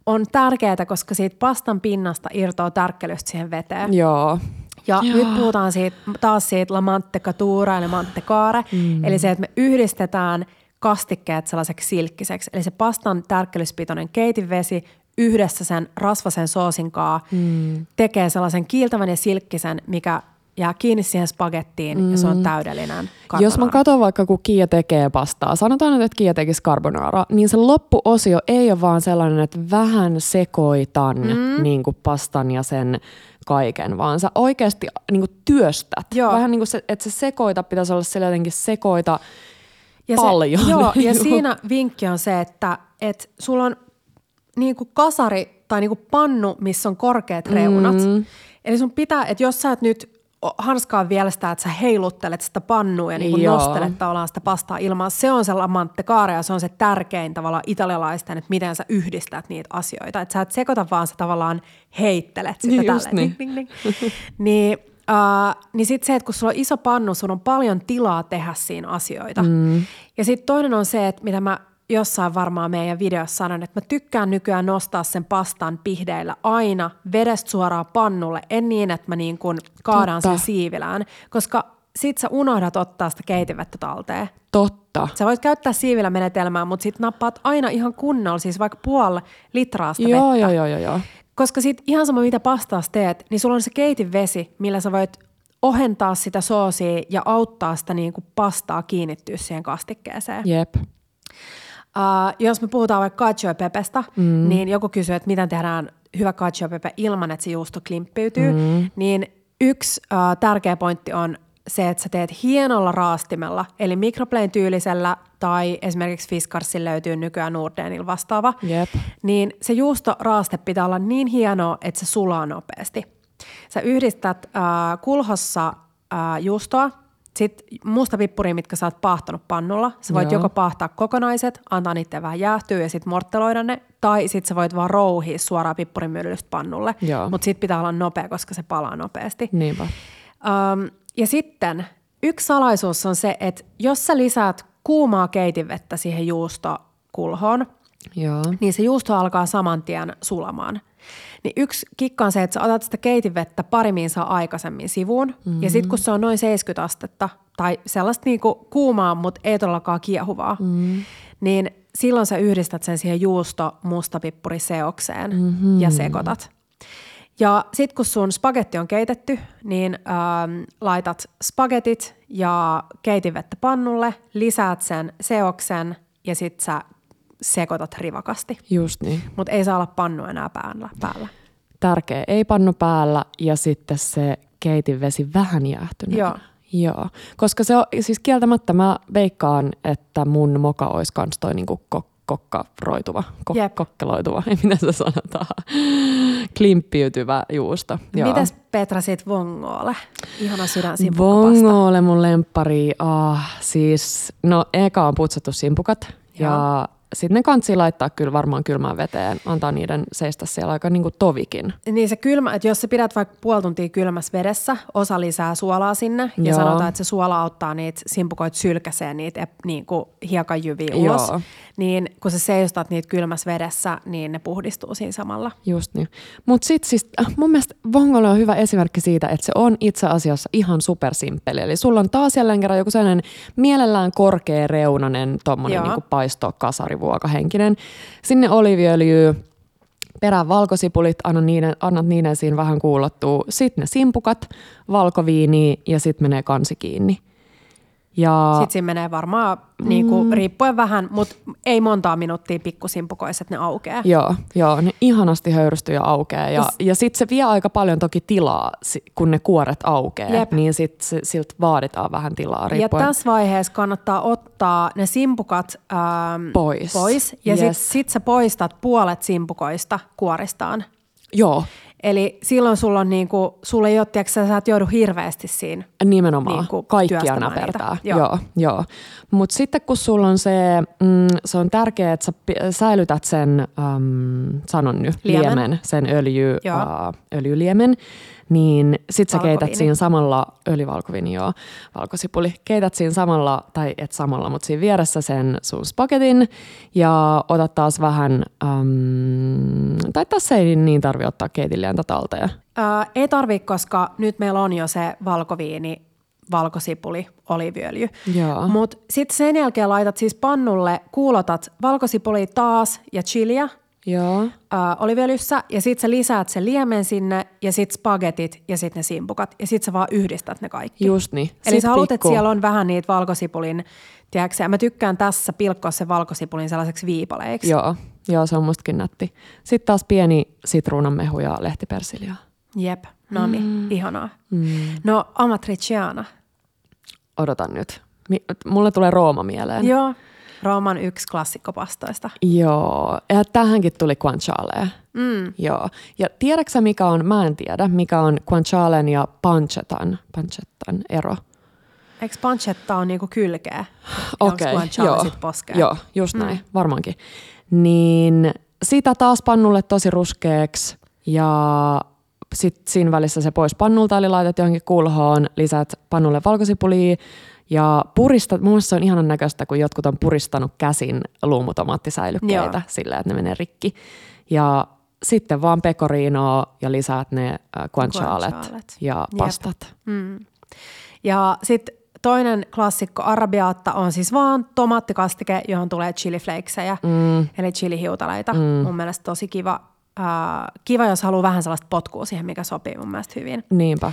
on tärkeää, koska siitä pastan pinnasta irtoaa tärkkelystä siihen veteen. Joo. Ja Joo. nyt puhutaan siitä, taas siitä la mantecatura ja mantecaare, mm. eli se, että me yhdistetään kastikkeet sellaiseksi silkkiseksi. Eli se pastan tärkkelyspitoinen keitinvesi yhdessä sen rasvasen soosin kanssa mm. tekee sellaisen kiiltävän ja silkkisen, mikä jää kiinni siihen spagettiin mm. ja se on täydellinen Jos mä carbonara. katson vaikka, kun Kia tekee pastaa, sanotaan nyt, että Kia tekisi carbonara, niin se loppuosio ei ole vaan sellainen, että vähän sekoitan mm. niin kuin pastan ja sen kaiken, vaan sä oikeasti niin kuin työstät. Joo. Vähän niin kuin se, että se sekoita pitäisi olla sillä jotenkin sekoita Ja paljon. Se, joo, ja siinä vinkki on se, että et sulla on niin kuin kasari tai niin kuin pannu, missä on korkeat reunat. Mm. Eli sun pitää, että jos sä et nyt hanskaa vielä sitä, että sä heiluttelet sitä pannua ja niin kuin nostelet tavallaan sitä pastaa ilmaan. Se on se lamante kaare ja se on se tärkein tavallaan italialaisten, että miten sä yhdistät niitä asioita. Että sä et sekoita vaan sä tavallaan heittelet sitä Niin tälleen. niin. Ding, ding, ding. niin, uh, niin sitten se, että kun sulla on iso pannu, sulla on paljon tilaa tehdä siinä asioita. Mm. Ja sitten toinen on se, että mitä mä jossain varmaan meidän videossa sanon, että mä tykkään nykyään nostaa sen pastan pihdeillä aina vedestä suoraan pannulle, en niin, että mä niin kuin kaadan Totta. sen siivilään, koska sit sä unohdat ottaa sitä keitivettä talteen. Totta. Sä voit käyttää siivillä menetelmää, mutta sit nappaat aina ihan kunnolla, siis vaikka puoli litraa sitä Joo, vettä. joo, joo, joo, joo. Koska sit ihan sama mitä pastaas teet, niin sulla on se keitin vesi, millä sä voit ohentaa sitä soosia ja auttaa sitä niin kuin pastaa kiinnittyä siihen kastikkeeseen. Jep. Uh, jos me puhutaan vaikka cacio pepestä, mm. niin joku kysyy, että miten tehdään hyvä cacio pepe ilman, että se juusto klimppiytyy, mm. niin yksi uh, tärkeä pointti on se, että sä teet hienolla raastimella, eli microplane tyylisellä tai esimerkiksi Fiskarsin löytyy nykyään Nordenil vastaava, Jep. niin se juustoraaste pitää olla niin hienoa, että se sulaa nopeasti. Sä yhdistät äh, kulhossa äh, juustoa, sitten mustapippuria, mitkä sä oot paahtanut pannulla. Sä voit Joo. joko paahtaa kokonaiset, antaa niiden vähän jäähtyä ja sitten mortteloida ne, tai sitten sä voit vaan rouhia suoraan pippurimyllystä pannulle. Mutta sitten pitää olla nopea, koska se palaa nopeasti. Niinpä. Um, ja sitten yksi salaisuus on se, että jos sä lisäät kuumaa keitinvettä siihen juustokulhoon, Joo. niin se juusto alkaa saman tien sulamaan. Niin yksi kikka on se, että sä otat sitä keitinvettä parimiin saa aikaisemmin sivuun. Mm-hmm. Ja sitten kun se on noin 70 astetta tai sellaista niinku kuumaa, mutta ei todellakaan kiehuvaa, mm-hmm. niin silloin sä yhdistät sen siihen juusto mustapippuriseokseen mm-hmm. ja sekoitat. Ja sitten kun sun spagetti on keitetty, niin ähm, laitat spagetit ja keitinvettä pannulle, lisäät sen seoksen ja sitten sä sekoitat rivakasti. Just niin. Mutta ei saa olla pannu enää päällä. päällä. Tärkeä. Ei pannu päällä ja sitten se keitin vesi vähän jäähtyneenä. Joo. Joo, koska se on, siis kieltämättä mä veikkaan, että mun moka olisi kans toi niinku kok, kokkaroituva, kok, Jep. kokkeloituva, ei miten se sanotaan, klimppiytyvä juusto. Joo. Mitäs Petra sit Vongoole? Ihana sydän Vongoole mun lemppari. Ah, siis, no eka on putsattu simppukat ja sitten ne kansi laittaa kyllä varmaan kylmään veteen, antaa niiden seistä siellä aika niinku tovikin. Niin se kylmä, että jos sä pidät vaikka puoli tuntia kylmässä vedessä, osa lisää suolaa sinne ja Joo. sanotaan, että se suola auttaa niitä simpukoita sylkäseen niitä ep- niin kuin hiekanjyviä ulos, Joo. niin kun sä seistat niitä kylmässä vedessä, niin ne puhdistuu siinä samalla. Just niin. Mutta sitten siis äh, mun mielestä Vongole on hyvä esimerkki siitä, että se on itse asiassa ihan supersimppeli. Eli sulla on taas jälleen kerran joku sellainen mielellään korkea reunanen tommonen Joo. Kasarivuokahenkinen. Sinne oliviöljyä, perään valkosipulit, anna niiden, annat niiden siinä vähän kuulottua. Sitten ne simpukat, valkoviini ja sitten menee kansi kiinni. Ja Sitten siinä menee varmaan niin kuin, riippuen vähän, mutta ei montaa minuuttia pikkusimpukoissa, että ne aukeaa. Joo, joo, ne ihanasti höyrystyy ja aukeaa. Ja, Jos- ja sitten se vie aika paljon toki tilaa, kun ne kuoret aukeaa, Jep. niin sitten siltä vaaditaan vähän tilaa Ja riippuen. tässä vaiheessa kannattaa ottaa ne simpukat ähm, Pois. pois ja Yes. sitten sit sä poistat puolet simpukoista kuoristaan. Joo, Eli silloin sulla on niinku, sulla ei ole, tiedätkö, sä, sä et joudu hirveästi siinä. nimenomaan. Niinku Kaikkia työstämään näpertää. niitä. Joo. Joo, joo. Mutta sitten kun sulla on se, mm, se on tärkeää, että sä säilytät sen, um, sanon nyt, Liemen. liemen, sen öljy, uh, öljyliemen, niin sit sä keität Valkoviini. siinä samalla, öljyvalkoviini joo, valkosipuli, keität siinä samalla, tai et samalla, mutta siinä vieressä sen sun spagetin ja otat taas vähän, um, tai tässä ei niin tarvi ottaa keitinlientä talteen. Ää, ei tarvi, koska nyt meillä on jo se valkoviini, valkosipuli, oliviöljy. Joo. Mutta sitten sen jälkeen laitat siis pannulle, kuulotat valkosipuli taas ja chiliä Joo. ää, oliviöljyssä ja sitten sä lisäät sen liemen sinne ja sitten spagetit ja sitten ne simpukat ja sitten sä vaan yhdistät ne kaikki. Just niin. Eli Sit sä haluat, että siellä on vähän niitä valkosipulin, tiedätkö, mä tykkään tässä pilkkoa se valkosipulin sellaiseksi viipaleiksi. Joo, joo, se on mustakin nätti. Sitten taas pieni sitruunanmehu ja lehtipersiljaa. Jep, no niin, mm. ihanaa. Mm. No, amatriciana. Odotan nyt. Mulle tulee Rooma mieleen. Joo, Rooman yksi klassikkopastoista. Joo, ja tähänkin tuli guanciale. Mm. Joo, ja tiedätkö mikä on, mä en tiedä, mikä on guancialen ja pancettan, pancettan ero? Eikö pancetta on niinku kylkeä? Okei, joo, sit poskea? joo, just näin, mm. varmaankin. Niin sitä taas pannulle tosi ruskeaksi ja sitten siinä välissä se pois pannulta, eli laitat johonkin kulhoon, lisät pannulle valkosipulia ja puristat, mun mielestä se on ihanan näköistä, kun jotkut on puristanut käsin luumutomaattisäilykkeitä Joo. silleen, että ne menee rikki. Ja sitten vaan pecorinoa ja lisäät ne äh, guancialet ja Jep. pastat. Mm. Ja sitten toinen klassikko arabiaatta on siis vaan tomaattikastike, johon tulee chiliflakesejä, mm. eli chilihiutaleita. Mm. Mun mielestä tosi kiva, äh, kiva, jos haluaa vähän sellaista potkua siihen, mikä sopii mun mielestä hyvin. Niinpä.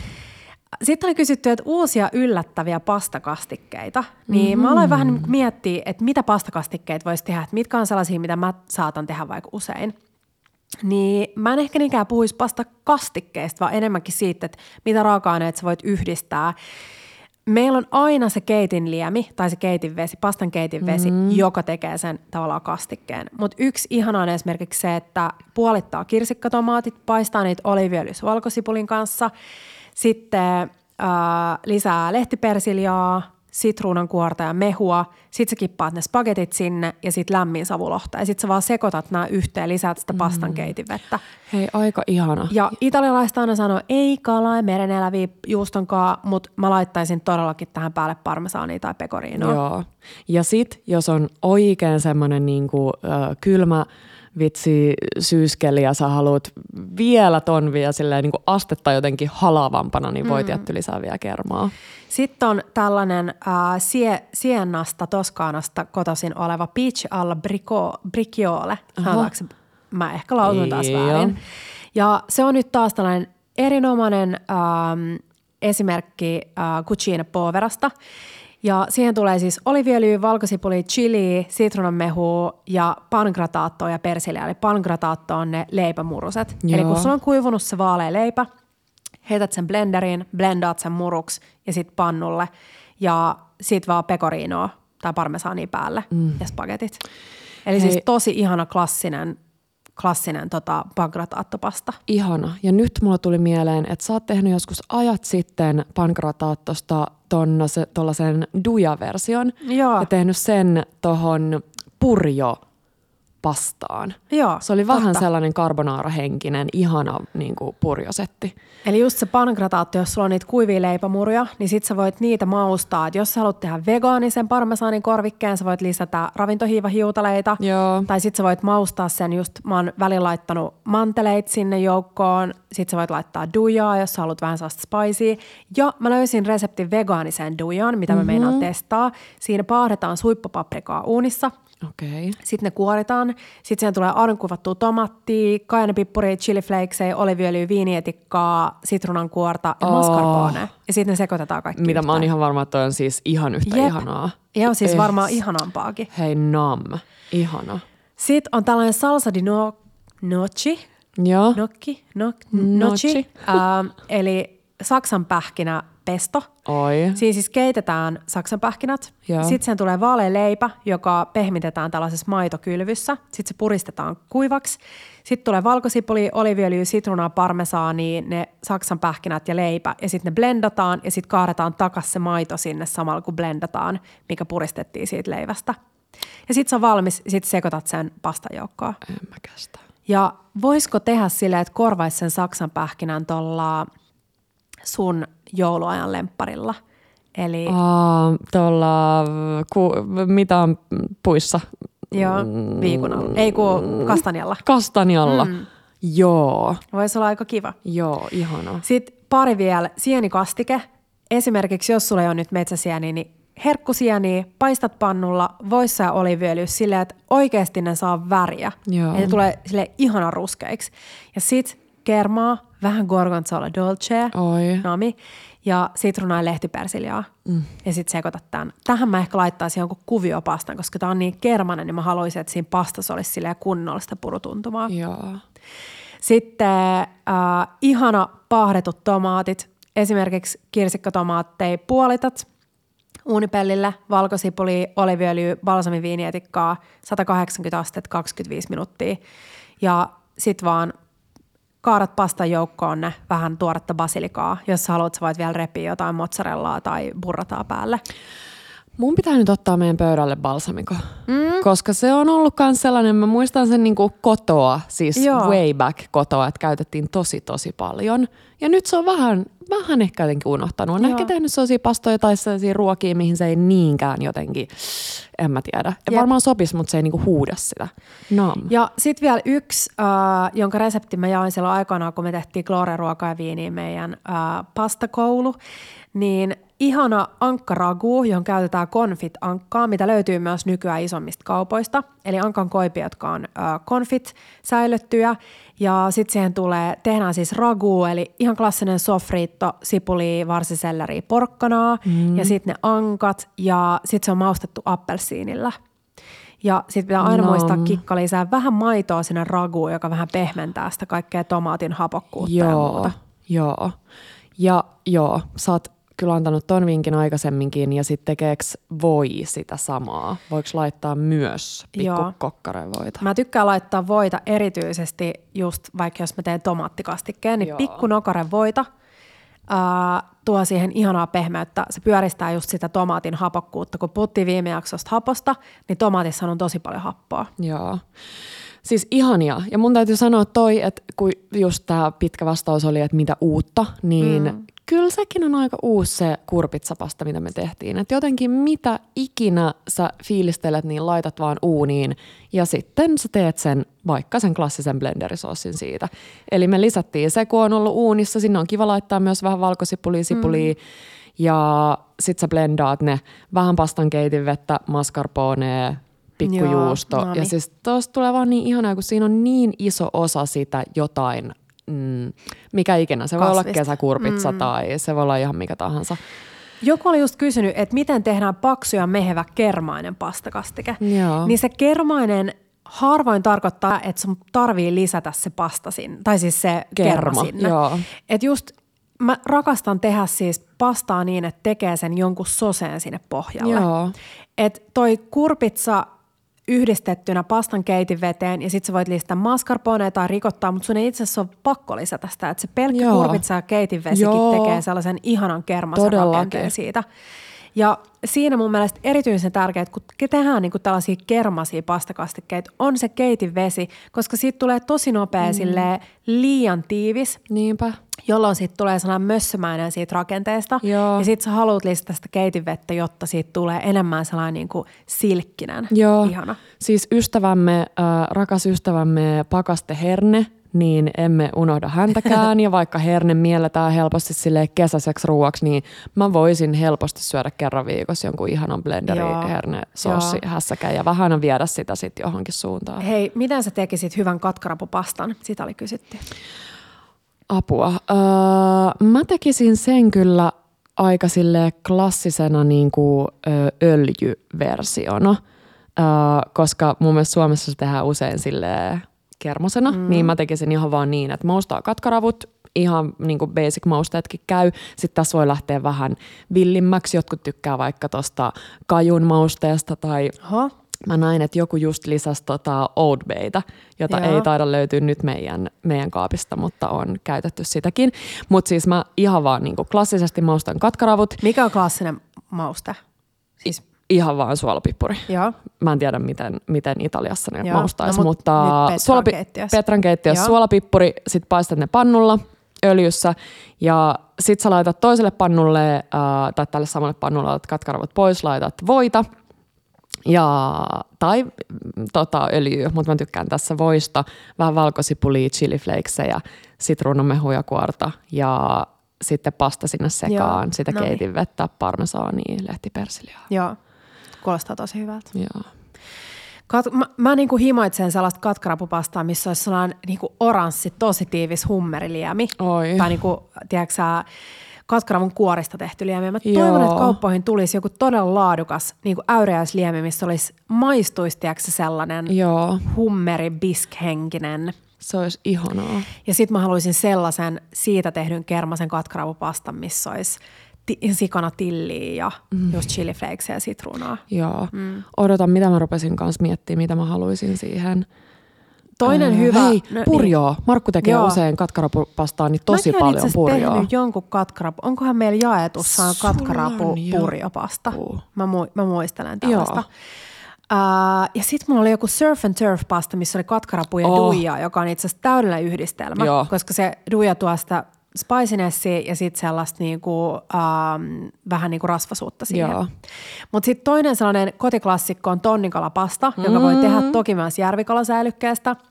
Sitten oli kysytty, että uusia yllättäviä pastakastikkeita. Niin mm-hmm. mä aloin vähän niin miettiä, että mitä pastakastikkeita voisi tehdä, että mitkä on sellaisia, mitä mä saatan tehdä vaikka usein. Niin mä en ehkä niinkään puhuisi pastakastikkeista, vaan enemmänkin siitä, että mitä raaka-aineita sä voit yhdistää. Meillä on aina se keitinliemi tai se keitinvesi, pastan keitinvesi, mm-hmm. joka tekee sen tavallaan kastikkeen. Mutta yksi ihana on esimerkiksi se, että puolittaa kirsikkatomaatit, paistaa niitä oliiviöljyssä valkosipulin kanssa – sitten äh, lisää lehtipersiljaa, sitruunan kuorta ja mehua. Sitten sä kippaat ne spagetit sinne ja sitten lämmin savulohta. Ja sitten sä vaan sekoitat nämä yhteen, lisäät sitä pastan keitinvettä. Hei, aika ihana. Ja italialaista aina sanoo, ei kalaa ja mereneläviä juustonkaa, mutta mä laittaisin todellakin tähän päälle parmesaania tai pekoriinoa. Joo. Ja sitten, jos on oikein semmoinen niinku, äh, kylmä – vitsi syyskeli ja sä haluat vielä ton vielä silleen niin kuin astetta jotenkin halavampana, niin voit mm. jätty lisää vielä kermaa. Sitten on tällainen äh, Sie, Siennasta, Toskaanasta kotoisin oleva Peach alla Brico, Bricciole. Mä ehkä lausun taas väärin. Ja se on nyt taas tällainen erinomainen ähm, esimerkki äh, Cucina Poverasta. Ja siihen tulee siis oliviöljyä, valkosipuli, chili, sitruunanmehu ja pangrataattoa ja persiliä. Eli pangrataatto on ne leipämuruset. Joo. Eli kun sulla on kuivunut se vaalea leipä, heität sen blenderiin, blendaat sen muruksi ja sitten pannulle. Ja sit vaan pekoriinoa tai parmesaania päälle mm. ja spagetit. Eli siis Hei. siis tosi ihana klassinen klassinen tota, pankrotaattopasta. Ihana. Ja nyt mulla tuli mieleen, että sä oot tehnyt joskus ajat sitten pankrataattosta tuollaisen duja-version Joo. ja tehnyt sen tuohon purjo pastaan. Joo, Se oli vähän totta. sellainen karbonaarahenkinen, ihana niin kuin purjosetti. Eli just se pankrataatto, jos sulla on niitä kuivia leipämuruja, niin sit sä voit niitä maustaa. Et jos sä haluat tehdä vegaanisen parmesaanin korvikkeen, sä voit lisätä ravintohiivahiutaleita. Joo. Tai sit sä voit maustaa sen just, mä oon välillä laittanut manteleit sinne joukkoon. Sit sä voit laittaa dujaa, jos sä haluat vähän sellaista spicea. Ja mä löysin reseptin vegaaniseen dujaan, mitä mä mm-hmm. meinaan testaa. Siinä paahdetaan suippapaprikaa uunissa – Okay. Sitten ne kuoritaan. Sitten siihen tulee arnkuvattua tomattia, kajanepippuria, chiliflakesei, oliviöljyä, viinietikkaa, sitruunankuorta ja oh. mascarpone. Ja sitten ne sekoitetaan kaikki Mitä yhteen. mä oon ihan varma, että on siis ihan yhtä Jep. ihanaa. Joo, siis eh. varmaan ihanampaakin. Hei nam, ihana. Sitten on tällainen salsa di no, noci. Joo. Nocci, no, noci. Uh, eli saksan pähkinä pesto. Oi. Siinä siis keitetään saksanpähkinät. Sitten sen tulee vaalea leipä, joka pehmitetään tällaisessa maitokylvyssä. Sitten se puristetaan kuivaksi. Sitten tulee valkosipuli, oliviöljy, sitruunaa, parmesaani, ne saksanpähkinät ja leipä. Ja sitten ne blendataan ja sitten kaadetaan takas se maito sinne samalla kun blendataan, mikä puristettiin siitä leivästä. Ja sitten se on valmis, sitten sekoitat sen pastajoukkoon. En mä kestä. Ja voisiko tehdä silleen, että korvaisi sen saksanpähkinän tuolla sun jouluajan lempparilla. Eli... Aa, tuolla, ku, mitä on puissa? Joo, viikunalla. Ei kun kastanjalla. Kastanjalla, mm. joo. Voisi olla aika kiva. Joo, ihana. Sitten pari vielä, sienikastike. Esimerkiksi jos sulla ei ole nyt metsäsieni, niin herkkusieniä, paistat pannulla, voissa ja oliviöljyssä silleen, että oikeasti ne saa väriä. Joo. Ja ne tulee sille ihana ruskeiksi. Ja sit kermaa, vähän gorgonzola dolce, Oi. nami, ja sitruunaa ja lehtipersiljaa. Mm. Ja sitten sekoitat tämän. Tähän mä ehkä laittaisin jonkun kuviopastan, koska tämä on niin kermanen, niin mä haluaisin, että siinä pastassa olisi silleen kunnollista purutuntumaa. Joo. Sitten äh, ihana pahdetut tomaatit. Esimerkiksi kirsikkatomaatteja puolitat uunipellille, valkosipuli, oliviöljy, balsamiviinietikkaa, 180 astetta 25 minuuttia. Ja sitten vaan kaadat pastan joukkoon ne vähän tuoretta basilikaa. Jos haluat, sä voit vielä repiä jotain mozzarellaa tai burrataa päälle. Mun pitää nyt ottaa meidän pöydälle balsamiko, mm. koska se on ollut myös sellainen, mä muistan sen niinku kotoa, siis Joo. way back kotoa, että käytettiin tosi tosi paljon. Ja nyt se on vähän, vähän ehkä jotenkin unohtanut. On Joo. ehkä tehnyt sellaisia pastoja tai sellaisia ruokia, mihin se ei niinkään jotenkin, en mä tiedä. Ja varmaan sopisi, mutta se ei niinku huuda sitä. Nam. Ja sitten vielä yksi, äh, jonka resepti mä jaoin silloin aikanaan, kun me tehtiin kloore-ruokaa ja viiniä meidän äh, pastakoulu, niin ihana ankkaragu, johon käytetään konfit-ankkaa, mitä löytyy myös nykyään isommista kaupoista. Eli ankan koipia, jotka on äh, konfit säilyttyjä. Ja sitten siihen tulee, tehdään siis ragu, eli ihan klassinen sofriitto, sipuli, varsiselleri, porkkanaa. Mm. Ja sitten ne ankat ja sitten se on maustettu appelsiinilla. Ja sitten pitää aina no. muistaa kikka lisää vähän maitoa sinne raguun, joka vähän pehmentää sitä kaikkea tomaatin hapokkuutta joo, ja muuta. Joo, ja joo, sä oot kyllä antanut ton vinkin aikaisemminkin ja sitten tekeekö voi sitä samaa? Voiko laittaa myös pikku kokkarevoita? Mä tykkään laittaa voita erityisesti just vaikka jos mä teen tomaattikastikkeen, niin Joo. pikku nokarevoita ää, tuo siihen ihanaa pehmeyttä. Se pyöristää just sitä tomaatin hapokkuutta. Kun puhuttiin viime jaksosta haposta, niin tomaatissa on tosi paljon happoa. Joo. Siis ihania. Ja mun täytyy sanoa toi, että kun just tämä pitkä vastaus oli, että mitä uutta, niin mm kyllä sekin on aika uusi se kurpitsapasta, mitä me tehtiin. Että jotenkin mitä ikinä sä fiilistelet, niin laitat vaan uuniin ja sitten sä teet sen vaikka sen klassisen blenderisoosin siitä. Eli me lisättiin se, kun on ollut uunissa, sinne on kiva laittaa myös vähän valkosipulia, sipulia mm. ja sit sä blendaat ne vähän pastan keitin vettä, mascarpone, pikkujuusto. Joo, no niin. Ja siis tuosta tulee vaan niin ihanaa, kun siinä on niin iso osa sitä jotain mm, mikä ikinä. Se Kasvista. voi olla kesäkurpitsa mm. tai se voi olla ihan mikä tahansa. Joku oli just kysynyt, että miten tehdään paksu ja mehevä kermainen pastakastike. Joo. Niin se kermainen harvoin tarkoittaa, että sun tarvii lisätä se pasta sinne, tai siis se kerma, kerma sinne. Joo. Et just mä rakastan tehdä siis pastaa niin, että tekee sen jonkun soseen sinne pohjalle. Joo. Et toi kurpitsa yhdistettynä pastan veteen ja sitten sä voit lisätä mascarpone tai rikottaa, mutta sun ei itse asiassa ole pakko lisätä sitä, että se pelkkä Joo. kurpitsa ja keitinvesikin Joo. tekee sellaisen ihanan kermasen rakenteen siitä. Ja siinä mun mielestä erityisen tärkeää, kun tehdään niin kuin tällaisia kermasia pastakastikkeita, on se keitinvesi, koska siitä tulee tosi nopea mm. liian tiivis. Niinpä jolloin siitä tulee sellainen mössömäinen siitä rakenteesta. Joo. Ja sitten sä haluat lisätä sitä keitinvettä, jotta siitä tulee enemmän sellainen niin kuin silkkinen. Joo. Ihana. Siis ystävämme, äh, rakas ystävämme Pakaste Herne, niin emme unohda häntäkään. ja vaikka herne mielletään helposti sille kesäiseksi ruuaksi, niin mä voisin helposti syödä kerran viikossa jonkun ihanan blenderi herne sossi hässäkään ja vähän viedä sitä sitten johonkin suuntaan. Hei, miten sä tekisit hyvän katkarapupastan? Sitä oli kysytty. Apua. Öö, mä tekisin sen kyllä aika sille klassisena niin kuin, ö, öljyversiona, öö, koska mun mielestä Suomessa se tehdään usein sille kermosena, mm. niin mä tekisin ihan vaan niin, että maustaa katkaravut, ihan niin kuin basic mausteetkin käy. Sitten tässä voi lähteä vähän villimmäksi. Jotkut tykkää vaikka tuosta kajun mausteesta tai Aha. Mä näin, että joku just lisäsi tota Old Bayta, jota Joo. ei taida löytyä nyt meidän, meidän kaapista, mutta on käytetty sitäkin. Mutta siis mä ihan vaan niin klassisesti maustan katkaravut. Mikä on klassinen mauste? Siis ihan vaan suolapippuri. Joo. Mä en tiedä, miten, miten Italiassa ne maustaisi, no, mutta suolapi- Petran keittiössä suolapippuri, sit paistat ne pannulla öljyssä ja sit sä laitat toiselle pannulle äh, tai tälle samalle pannulle laitat katkaravut pois, laitat voita – ja, tai tota, öljyä, mutta mä tykkään tässä voista, vähän valkosipulia, chiliflakesseja, sitruunamehuja kuorta ja sitten pasta sinne sekaan, Joo, sitä no keitin niin. vettä, parmesaania, lehtipersiliaa. Joo, kuulostaa tosi hyvältä. Joo. Kat- mä, mä niinku himoitsen sellaista katkarapupastaa, missä olisi sellainen niinku oranssi, tosi tiivis hummeriliemi. Oi. Tai niinku, tiedätkö katkaravun kuorista tehty liemi. Mä Joo. toivon, että kauppoihin tulisi joku todella laadukas niin kuin äyriäisliemi, missä olisi maistuisi sellainen Joo. hummeri bisk-henkinen. Se olisi ihanaa. Ja sitten mä haluaisin sellaisen siitä tehdyn kermasen katkaravupastan, missä olisi sikana tilliä ja mm. just chiliflakesia ja sitruunaa. Joo. Mm. Odotan, mitä mä rupesin kanssa miettimään, mitä mä haluaisin siihen – Toinen äh, hyvä... Hei, no, purjoa. Niin. Markku tekee Joo. usein katkarapupastaa, niin tosi Mäkin paljon purjoa. Mäkin jonkun katkarapu. Onkohan meillä jaetussaan katkarapu purjopasta? Mä, mu- mä muistelen tällaista. Uh, ja sitten mulla oli joku surf and turf pasta, missä oli katkarapu ja oh. duija, joka on itse asiassa täydellinen yhdistelmä, Joo. koska se duija tuo sitä spicinessia ja sitten sellaista niinku, um, vähän niinku rasvasuutta siihen. Mutta sitten toinen sellainen kotiklassikko on tonnikalapasta, mm-hmm. joka voi tehdä toki myös järvikalasäilykkeestä –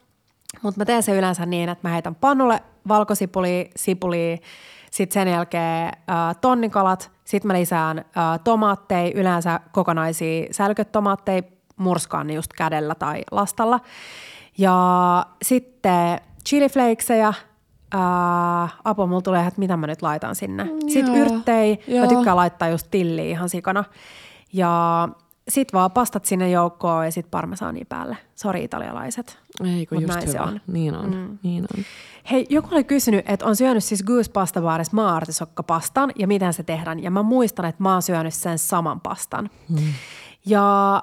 mutta mä teen se yleensä niin, että mä heitän pannulle valkosipuli, sipuli, Sitten sen jälkeen äh, tonnikalat, sitten mä lisään äh, tomaatteja, yleensä kokonaisia sälkötomaatteja, murskaan ne just kädellä tai lastalla. Ja sitten chiliflakeseja, Ää, apua, mulla tulee, että mitä mä nyt laitan sinne. Mm, sitten yrttei, joo. mä tykkään laittaa just tilliä ihan sikana. Ja sit vaan pastat sinne joukkoon ja sit parmesaani päälle. Sori italialaiset. Ei kun just hyvä. On. Niin on, mm. niin on. Hei, joku oli kysynyt, että on syönyt siis Goose Pasta Baarissa maartisokkapastan ja miten se tehdään. Ja mä muistan, että mä oon syönyt sen saman pastan. Mm. Ja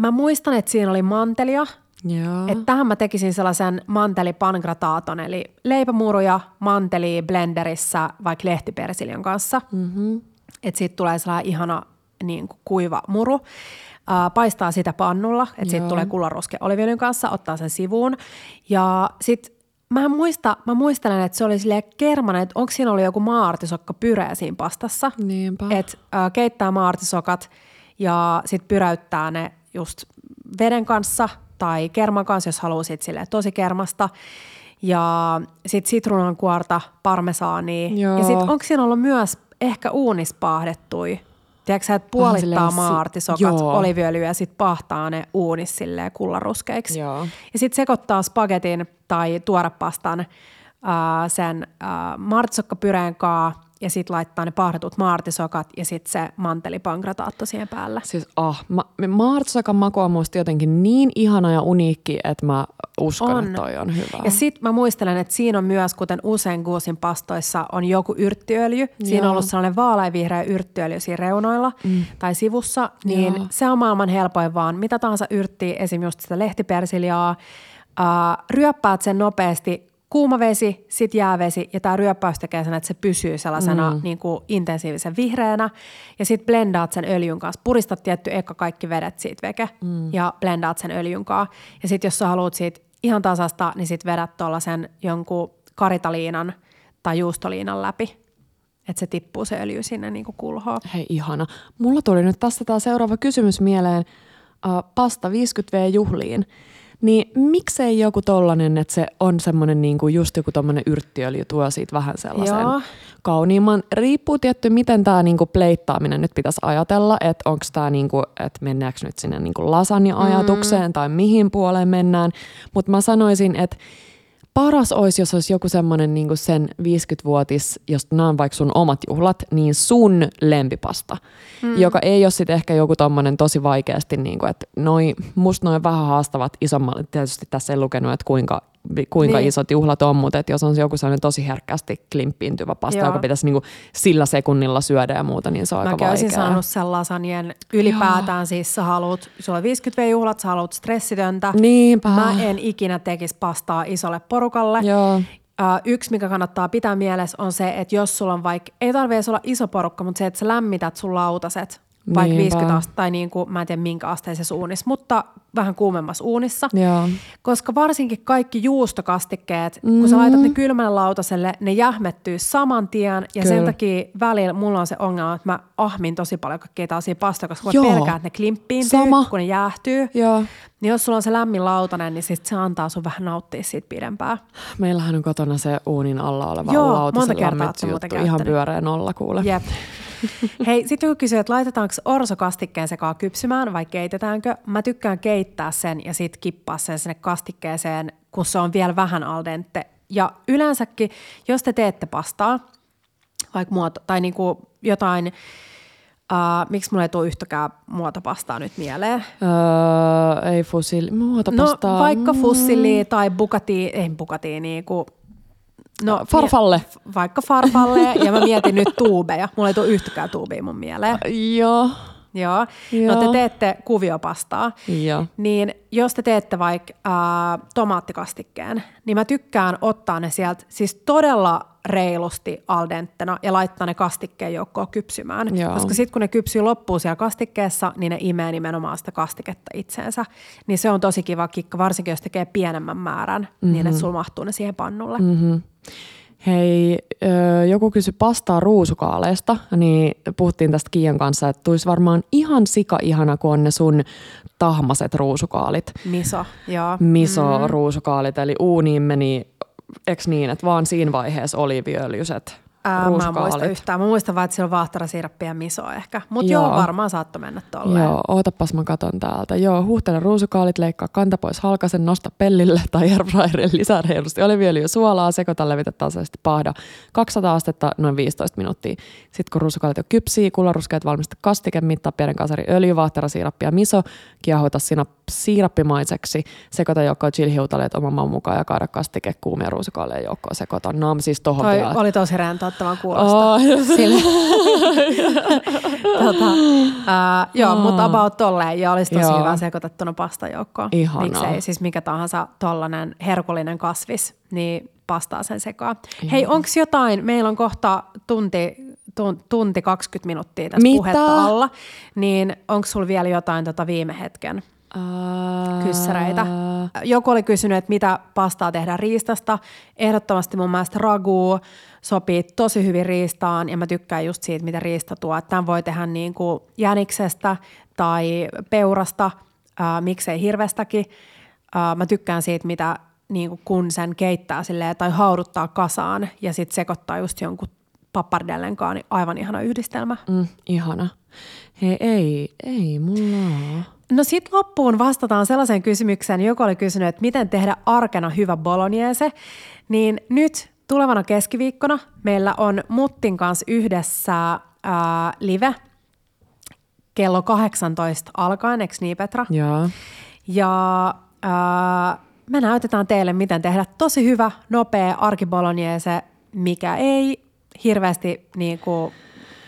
mä muistan, että siinä oli mantelia. Joo. Että tähän mä tekisin sellaisen mantelipangrataton, eli leipämuruja, manteli blenderissä vaikka lehtipersiljan kanssa. Mm-hmm. Että siitä tulee sellainen ihana niin kuin kuiva muru. Uh, paistaa sitä pannulla, että siitä tulee kullaruske oliviöljyn kanssa, ottaa sen sivuun. Ja sitten mä, muista, mä muistelen, että se oli silleen kermanen, että onko siinä ollut joku maartisokka pyreä siinä pastassa. Niinpä. Että uh, keittää maartisokat ja sitten pyräyttää ne just veden kanssa tai kerman kanssa, jos haluaa sit tosi kermasta. Ja sitten sitruunan kuorta, parmesaania. Joo. Ja sitten onko siinä ollut myös ehkä uunispaahdettuja Tiedätkö sä, että puolittaa ah, maartisokat, oliviöljyä ja sitten pahtaa ne uunissa silleen kullaruskeiksi. Joo. Ja sitten sekoittaa spagetin tai tuorepastan äh, sen äh, maartisokkapyreen kanssa ja sitten laittaa ne pahdetut maartisokat ja sitten se mantelipangrataatto siihen päälle. Siis ah, ma- maartisokan maku on musta jotenkin niin ihana ja uniikki, että mä uskon, on. että toi on hyvä. Ja sitten mä muistelen, että siinä on myös, kuten usein guusin pastoissa, on joku yrttiöljy. Siinä Joo. on ollut sellainen vaaleanvihreä yrttiöljy siinä reunoilla mm. tai sivussa. Niin Joo. se on maailman helpoin vaan. Mitä tahansa yrttiä, esim. just sitä lehtipersiljaa, Uh, ryöppäät sen nopeasti kuuma vesi, sitten jäävesi ja tämä ryöppäys tekee sen, että se pysyy sellaisena mm. niin kuin intensiivisen vihreänä ja sitten blendaat sen öljyn kanssa. Puristat tietty eka kaikki vedet siitä veke mm. ja blendaat sen öljyn kanssa. Ja sitten jos sä haluat siitä ihan tasasta, niin sitten vedät tuollaisen jonkun karitaliinan tai juustoliinan läpi että se tippuu se öljy sinne niin kuin kulhoon. Hei ihana. Mulla tuli nyt tästä tämä seuraava kysymys mieleen. Uh, pasta 50V-juhliin. Niin miksei joku tollanen, että se on semmoinen niin kuin just joku tommonen yrttiöljy tuo siitä vähän sellaisen Joo. kauniimman. Riippuu tietty, miten tämä niinku pleittaaminen nyt pitäisi ajatella, että onko tämä niinku, että mennäänkö nyt sinne niinku lasagna-ajatukseen mm. tai mihin puoleen mennään. Mutta mä sanoisin, että paras olisi, jos olisi joku semmoinen niin sen 50-vuotis, jos nämä on vaikka sun omat juhlat, niin sun lempipasta, mm. joka ei ole sitten ehkä joku tommonen tosi vaikeasti, niin kuin, että noi, musta noin vähän haastavat isommalle, tietysti tässä ei lukenut, että kuinka kuinka niin. isot juhlat on, mutta jos on jos on tosi herkästi klimppiintyvä pasta, Joo. joka pitäisi niinku sillä sekunnilla syödä ja muuta, niin se on Mäkin aika vaikea. Mäkin saanut sen lasanien ylipäätään, Joo. siis sä haluat, sulla on 50V-juhlat, sä haluat stressitöntä. Niinpä. Mä en ikinä tekisi pastaa isolle porukalle. Joo. Uh, yksi, mikä kannattaa pitää mielessä, on se, että jos sulla on vaikka, ei tarvitse olla iso porukka, mutta se, että sä lämmität sun lautaset vaikka Niinpä. 50 astetta tai niin kuin, mä en tiedä minkä asteisessa uunissa, mutta vähän kuumemmassa uunissa. Joo. Koska varsinkin kaikki juustokastikkeet, mm-hmm. kun sä laitat ne kylmälle lautaselle, ne jähmettyy saman tien ja Kyllä. sen takia välillä mulla on se ongelma, että mä ahmin tosi paljon kaikkia tällaisia pastoja, koska mä pelkään, että ne klimppiintyy, Sama. kun ne jäähtyy. Joo. Niin jos sulla on se lämmin lautanen, niin sit se antaa sun vähän nauttia siitä pidempään. Meillähän on kotona se uunin alla oleva Joo, lautasen monta kertaa juttu. Ihan pyöreä nolla kuule. Jep. Hei, sitten joku kysyy, että laitetaanko orsokastikkeen sekaan kypsymään vai keitetäänkö? Mä tykkään keittää sen ja sitten kippaa sen sinne kastikkeeseen, kun se on vielä vähän al dente. Ja yleensäkin, jos te teette pastaa, vaikka muoto, tai niinku jotain, Uh, miksi mulla ei tule yhtäkään muotopastaa nyt mieleen? Öö, ei fusilli, muotopastaa. No vaikka fusilli tai bukati, ei bukati, niinku No, farfalle. Vaikka farfalle, ja mä mietin nyt tuubeja. Mulla ei tule yhtäkään tuubia mun mieleen. Joo. Joo. Joo. No te teette kuviopastaa. Joo. Niin jos te teette vaikka äh, tomaattikastikkeen, niin mä tykkään ottaa ne sieltä siis todella reilusti aldenttena ja laittaa ne kastikkeen joukkoon kypsymään. Joo. Koska sitten kun ne kypsyy loppuun siellä kastikkeessa, niin ne imee nimenomaan sitä kastiketta itseensä. Niin se on tosi kiva kikka, varsinkin jos tekee pienemmän määrän, mm-hmm. niin että mhm. sulla mahtuu ne siihen pannulle. Mm-hmm. Hei, joku kysyi pastaa ruusukaaleista, niin puhuttiin tästä Kiian kanssa, että tulisi varmaan ihan sika ihana, kun on ne sun tahmaset ruusukaalit. Miso, joo. Miso mm. ruusukaalit, eli uuniin meni, eks niin, että vaan siinä vaiheessa oliiviöljyset Ää, mä en muista yhtään. Mä muistan vaan, että siellä on vahtarasiirappi ja miso ehkä. Mutta Joo. joo. varmaan saattoi mennä tolleen. Joo, ootapas mä katon täältä. Joo, huuhtele ruusukaalit, leikkaa kanta pois halkasen, nosta pellille tai airfryerille lisää reilusti oliviöljyä suolaa, sekoita, levitä tasaisesti paahda 200 astetta noin 15 minuuttia. Sitten kun ruusukaalit on kypsiä, kullaruskeet valmista kastike, mittaa pienen kasari öljy, vaahtera, siirappi ja miso, kiehota sinä siirappimaiseksi, sekoita joukkoon chilihiutaleet oman maun mukaan ja kaada kastike kuumia ruusukaaleen joukkoon sekoita. Nam siis tohon Toi vielä. oli tosi rentouttavan kuulosta. Oh, tota, ää, joo, mutta about tolleen. Ja olisi tosi Joo. hyvä sekoitettuna pastajoukkoon. Ihanaa. Miksei siis mikä tahansa tollanen herkullinen kasvis, niin pastaa sen sekaan. Hei, onko jotain, meillä on kohta tunti, tun, tunti 20 minuuttia tässä Mitä? puhetta alla, niin onko sulla vielä jotain tota viime hetken Kyssäreitä. Joku oli kysynyt, että mitä pastaa tehdään riistasta. Ehdottomasti mun mielestä ragu sopii tosi hyvin riistaan ja mä tykkään just siitä, mitä riista tuo. Tämän voi tehdä niin kuin jäniksestä tai peurasta, ää, miksei hirvestäkin. Ää, mä tykkään siitä, mitä niin kuin kun sen keittää silleen, tai hauduttaa kasaan ja sitten sekoittaa just jonkun pappardellenkaan, niin aivan ihana yhdistelmä. Mm, ihana. Hei, ei, ei mulla. No sitten loppuun vastataan sellaiseen kysymykseen, joka oli kysynyt, että miten tehdä arkena hyvä bolognese. Niin nyt tulevana keskiviikkona meillä on Muttin kanssa yhdessä ää, live kello 18 alkaen, eikö niin Petra? Joo. Ja ää, me näytetään teille, miten tehdä tosi hyvä, nopea arkibolognese, mikä ei hirveästi, niin kuin,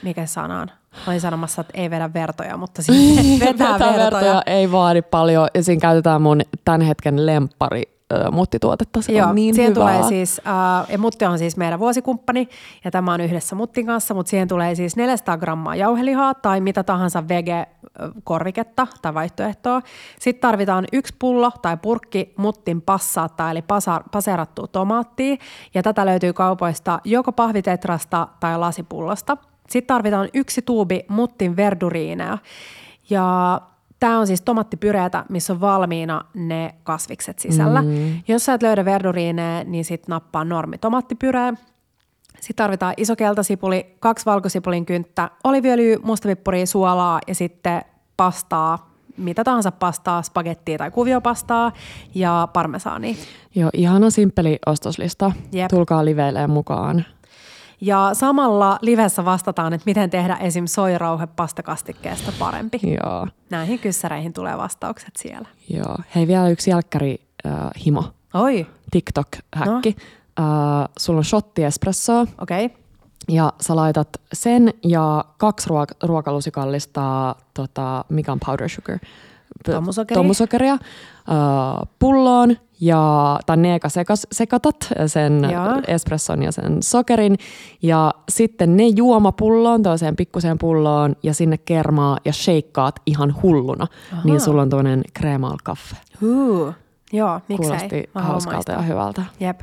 mikä se sana on? Olin sanomassa, että ei vedä vertoja, mutta siis vetää, Vetää vertoja ei vaadi paljon ja siinä käytetään mun tämän hetken lemppari ö, muttituotetta. Se Joo, on niin siihen hyvää. tulee siis, äh, ja Mutti on siis meidän vuosikumppani, ja tämä on yhdessä Muttin kanssa, mutta siihen tulee siis 400 grammaa jauhelihaa tai mitä tahansa vege-korviketta tai vaihtoehtoa. Sitten tarvitaan yksi pullo tai purkki Muttin passaattaa, eli pasa- paserattua tomaattia, ja tätä löytyy kaupoista joko pahvitetrasta tai lasipullosta. Sitten tarvitaan yksi tuubi Muttin verduriineja, ja Tämä on siis tomattipyreetä, missä on valmiina ne kasvikset sisällä. Mm. Jos sä et löydä verduriineja, niin sit nappaa normi tomaattipyree. Sitten tarvitaan iso keltasipuli, kaksi valkosipulin kynttä, oliviöljyä, mustavippuri, suolaa ja sitten pastaa, mitä tahansa pastaa, spagettia tai kuviopastaa ja parmesaania. Joo, ihana simppeli ostoslista. Jep. Tulkaa liveileen mukaan. Ja samalla livessä vastataan, että miten tehdä esim. soirauhe pastakastikkeesta parempi. Joo, Näihin kyssäreihin tulee vastaukset siellä. joo. Hei, vielä yksi jälkkäri äh, himo. Oi, TikTok-häkki. No. Äh, sulla on shotti espressoa okei. Okay. ja sä laitat sen ja kaksi ruok- ruokalusikallista, tota, mikä on powder sugar? P- Tomusokeria. Tomusokeria pulloon ja tai ne eka sekas, sekatat sen Joo. espresson ja sen sokerin ja sitten ne juomapulloon, toiseen pikkuseen pulloon ja sinne kermaa ja shakeaat ihan hulluna. Aha. Niin sulla on toinen kreemaal kaffe. Joo, miksei. Kuulosti hauskalta ja hyvältä. Jep.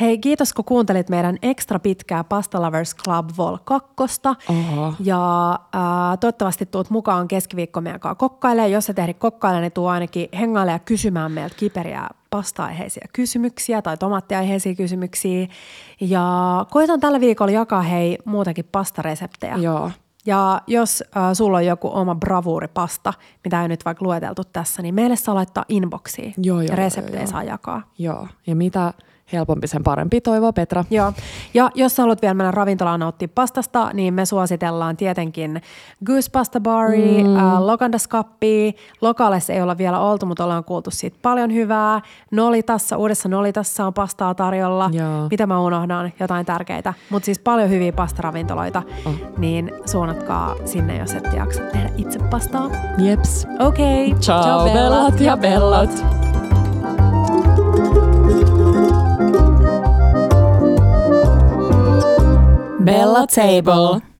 Hei, kiitos kun kuuntelit meidän ekstra pitkää Pasta Lovers Club Vol 2. Oho. Ja äh, toivottavasti tuut mukaan keskiviikko meidän kanssa kokkailemaan. Jos et ehdi kokkailla, niin tuu ainakin hengaille ja kysymään meiltä kiperiä pasta-aiheisia kysymyksiä tai tomaattiaiheisia kysymyksiä. Ja koitan tällä viikolla jakaa hei muutakin pastareseptejä. Joo. Ja jos äh, sulla on joku oma bravuuripasta, mitä ei nyt vaikka lueteltu tässä, niin meille saa laittaa inboxiin. Joo, joo, ja reseptejä joo, joo. saa jakaa. Joo, ja mitä helpompi sen parempi, toivoo Petra. Joo, ja jos sä haluat vielä mennä ravintolaan nauttia pastasta, niin me suositellaan tietenkin Goose Pasta Bari, mm. äh, Lokandas Cupia. Lokaalissa ei olla vielä oltu, mutta ollaan kuultu siitä paljon hyvää. Nolitassa, uudessa Nolitassa on pastaa tarjolla. Joo. Mitä mä unohdan? Jotain tärkeitä. Mutta siis paljon hyviä pastaravintoloita, Oh. niin suunnatkaa sinne, jos ette jaksa tehdä itse pastaa. Jeps. Okei, okay. Ciao, bellat ja bellat. Bella Table.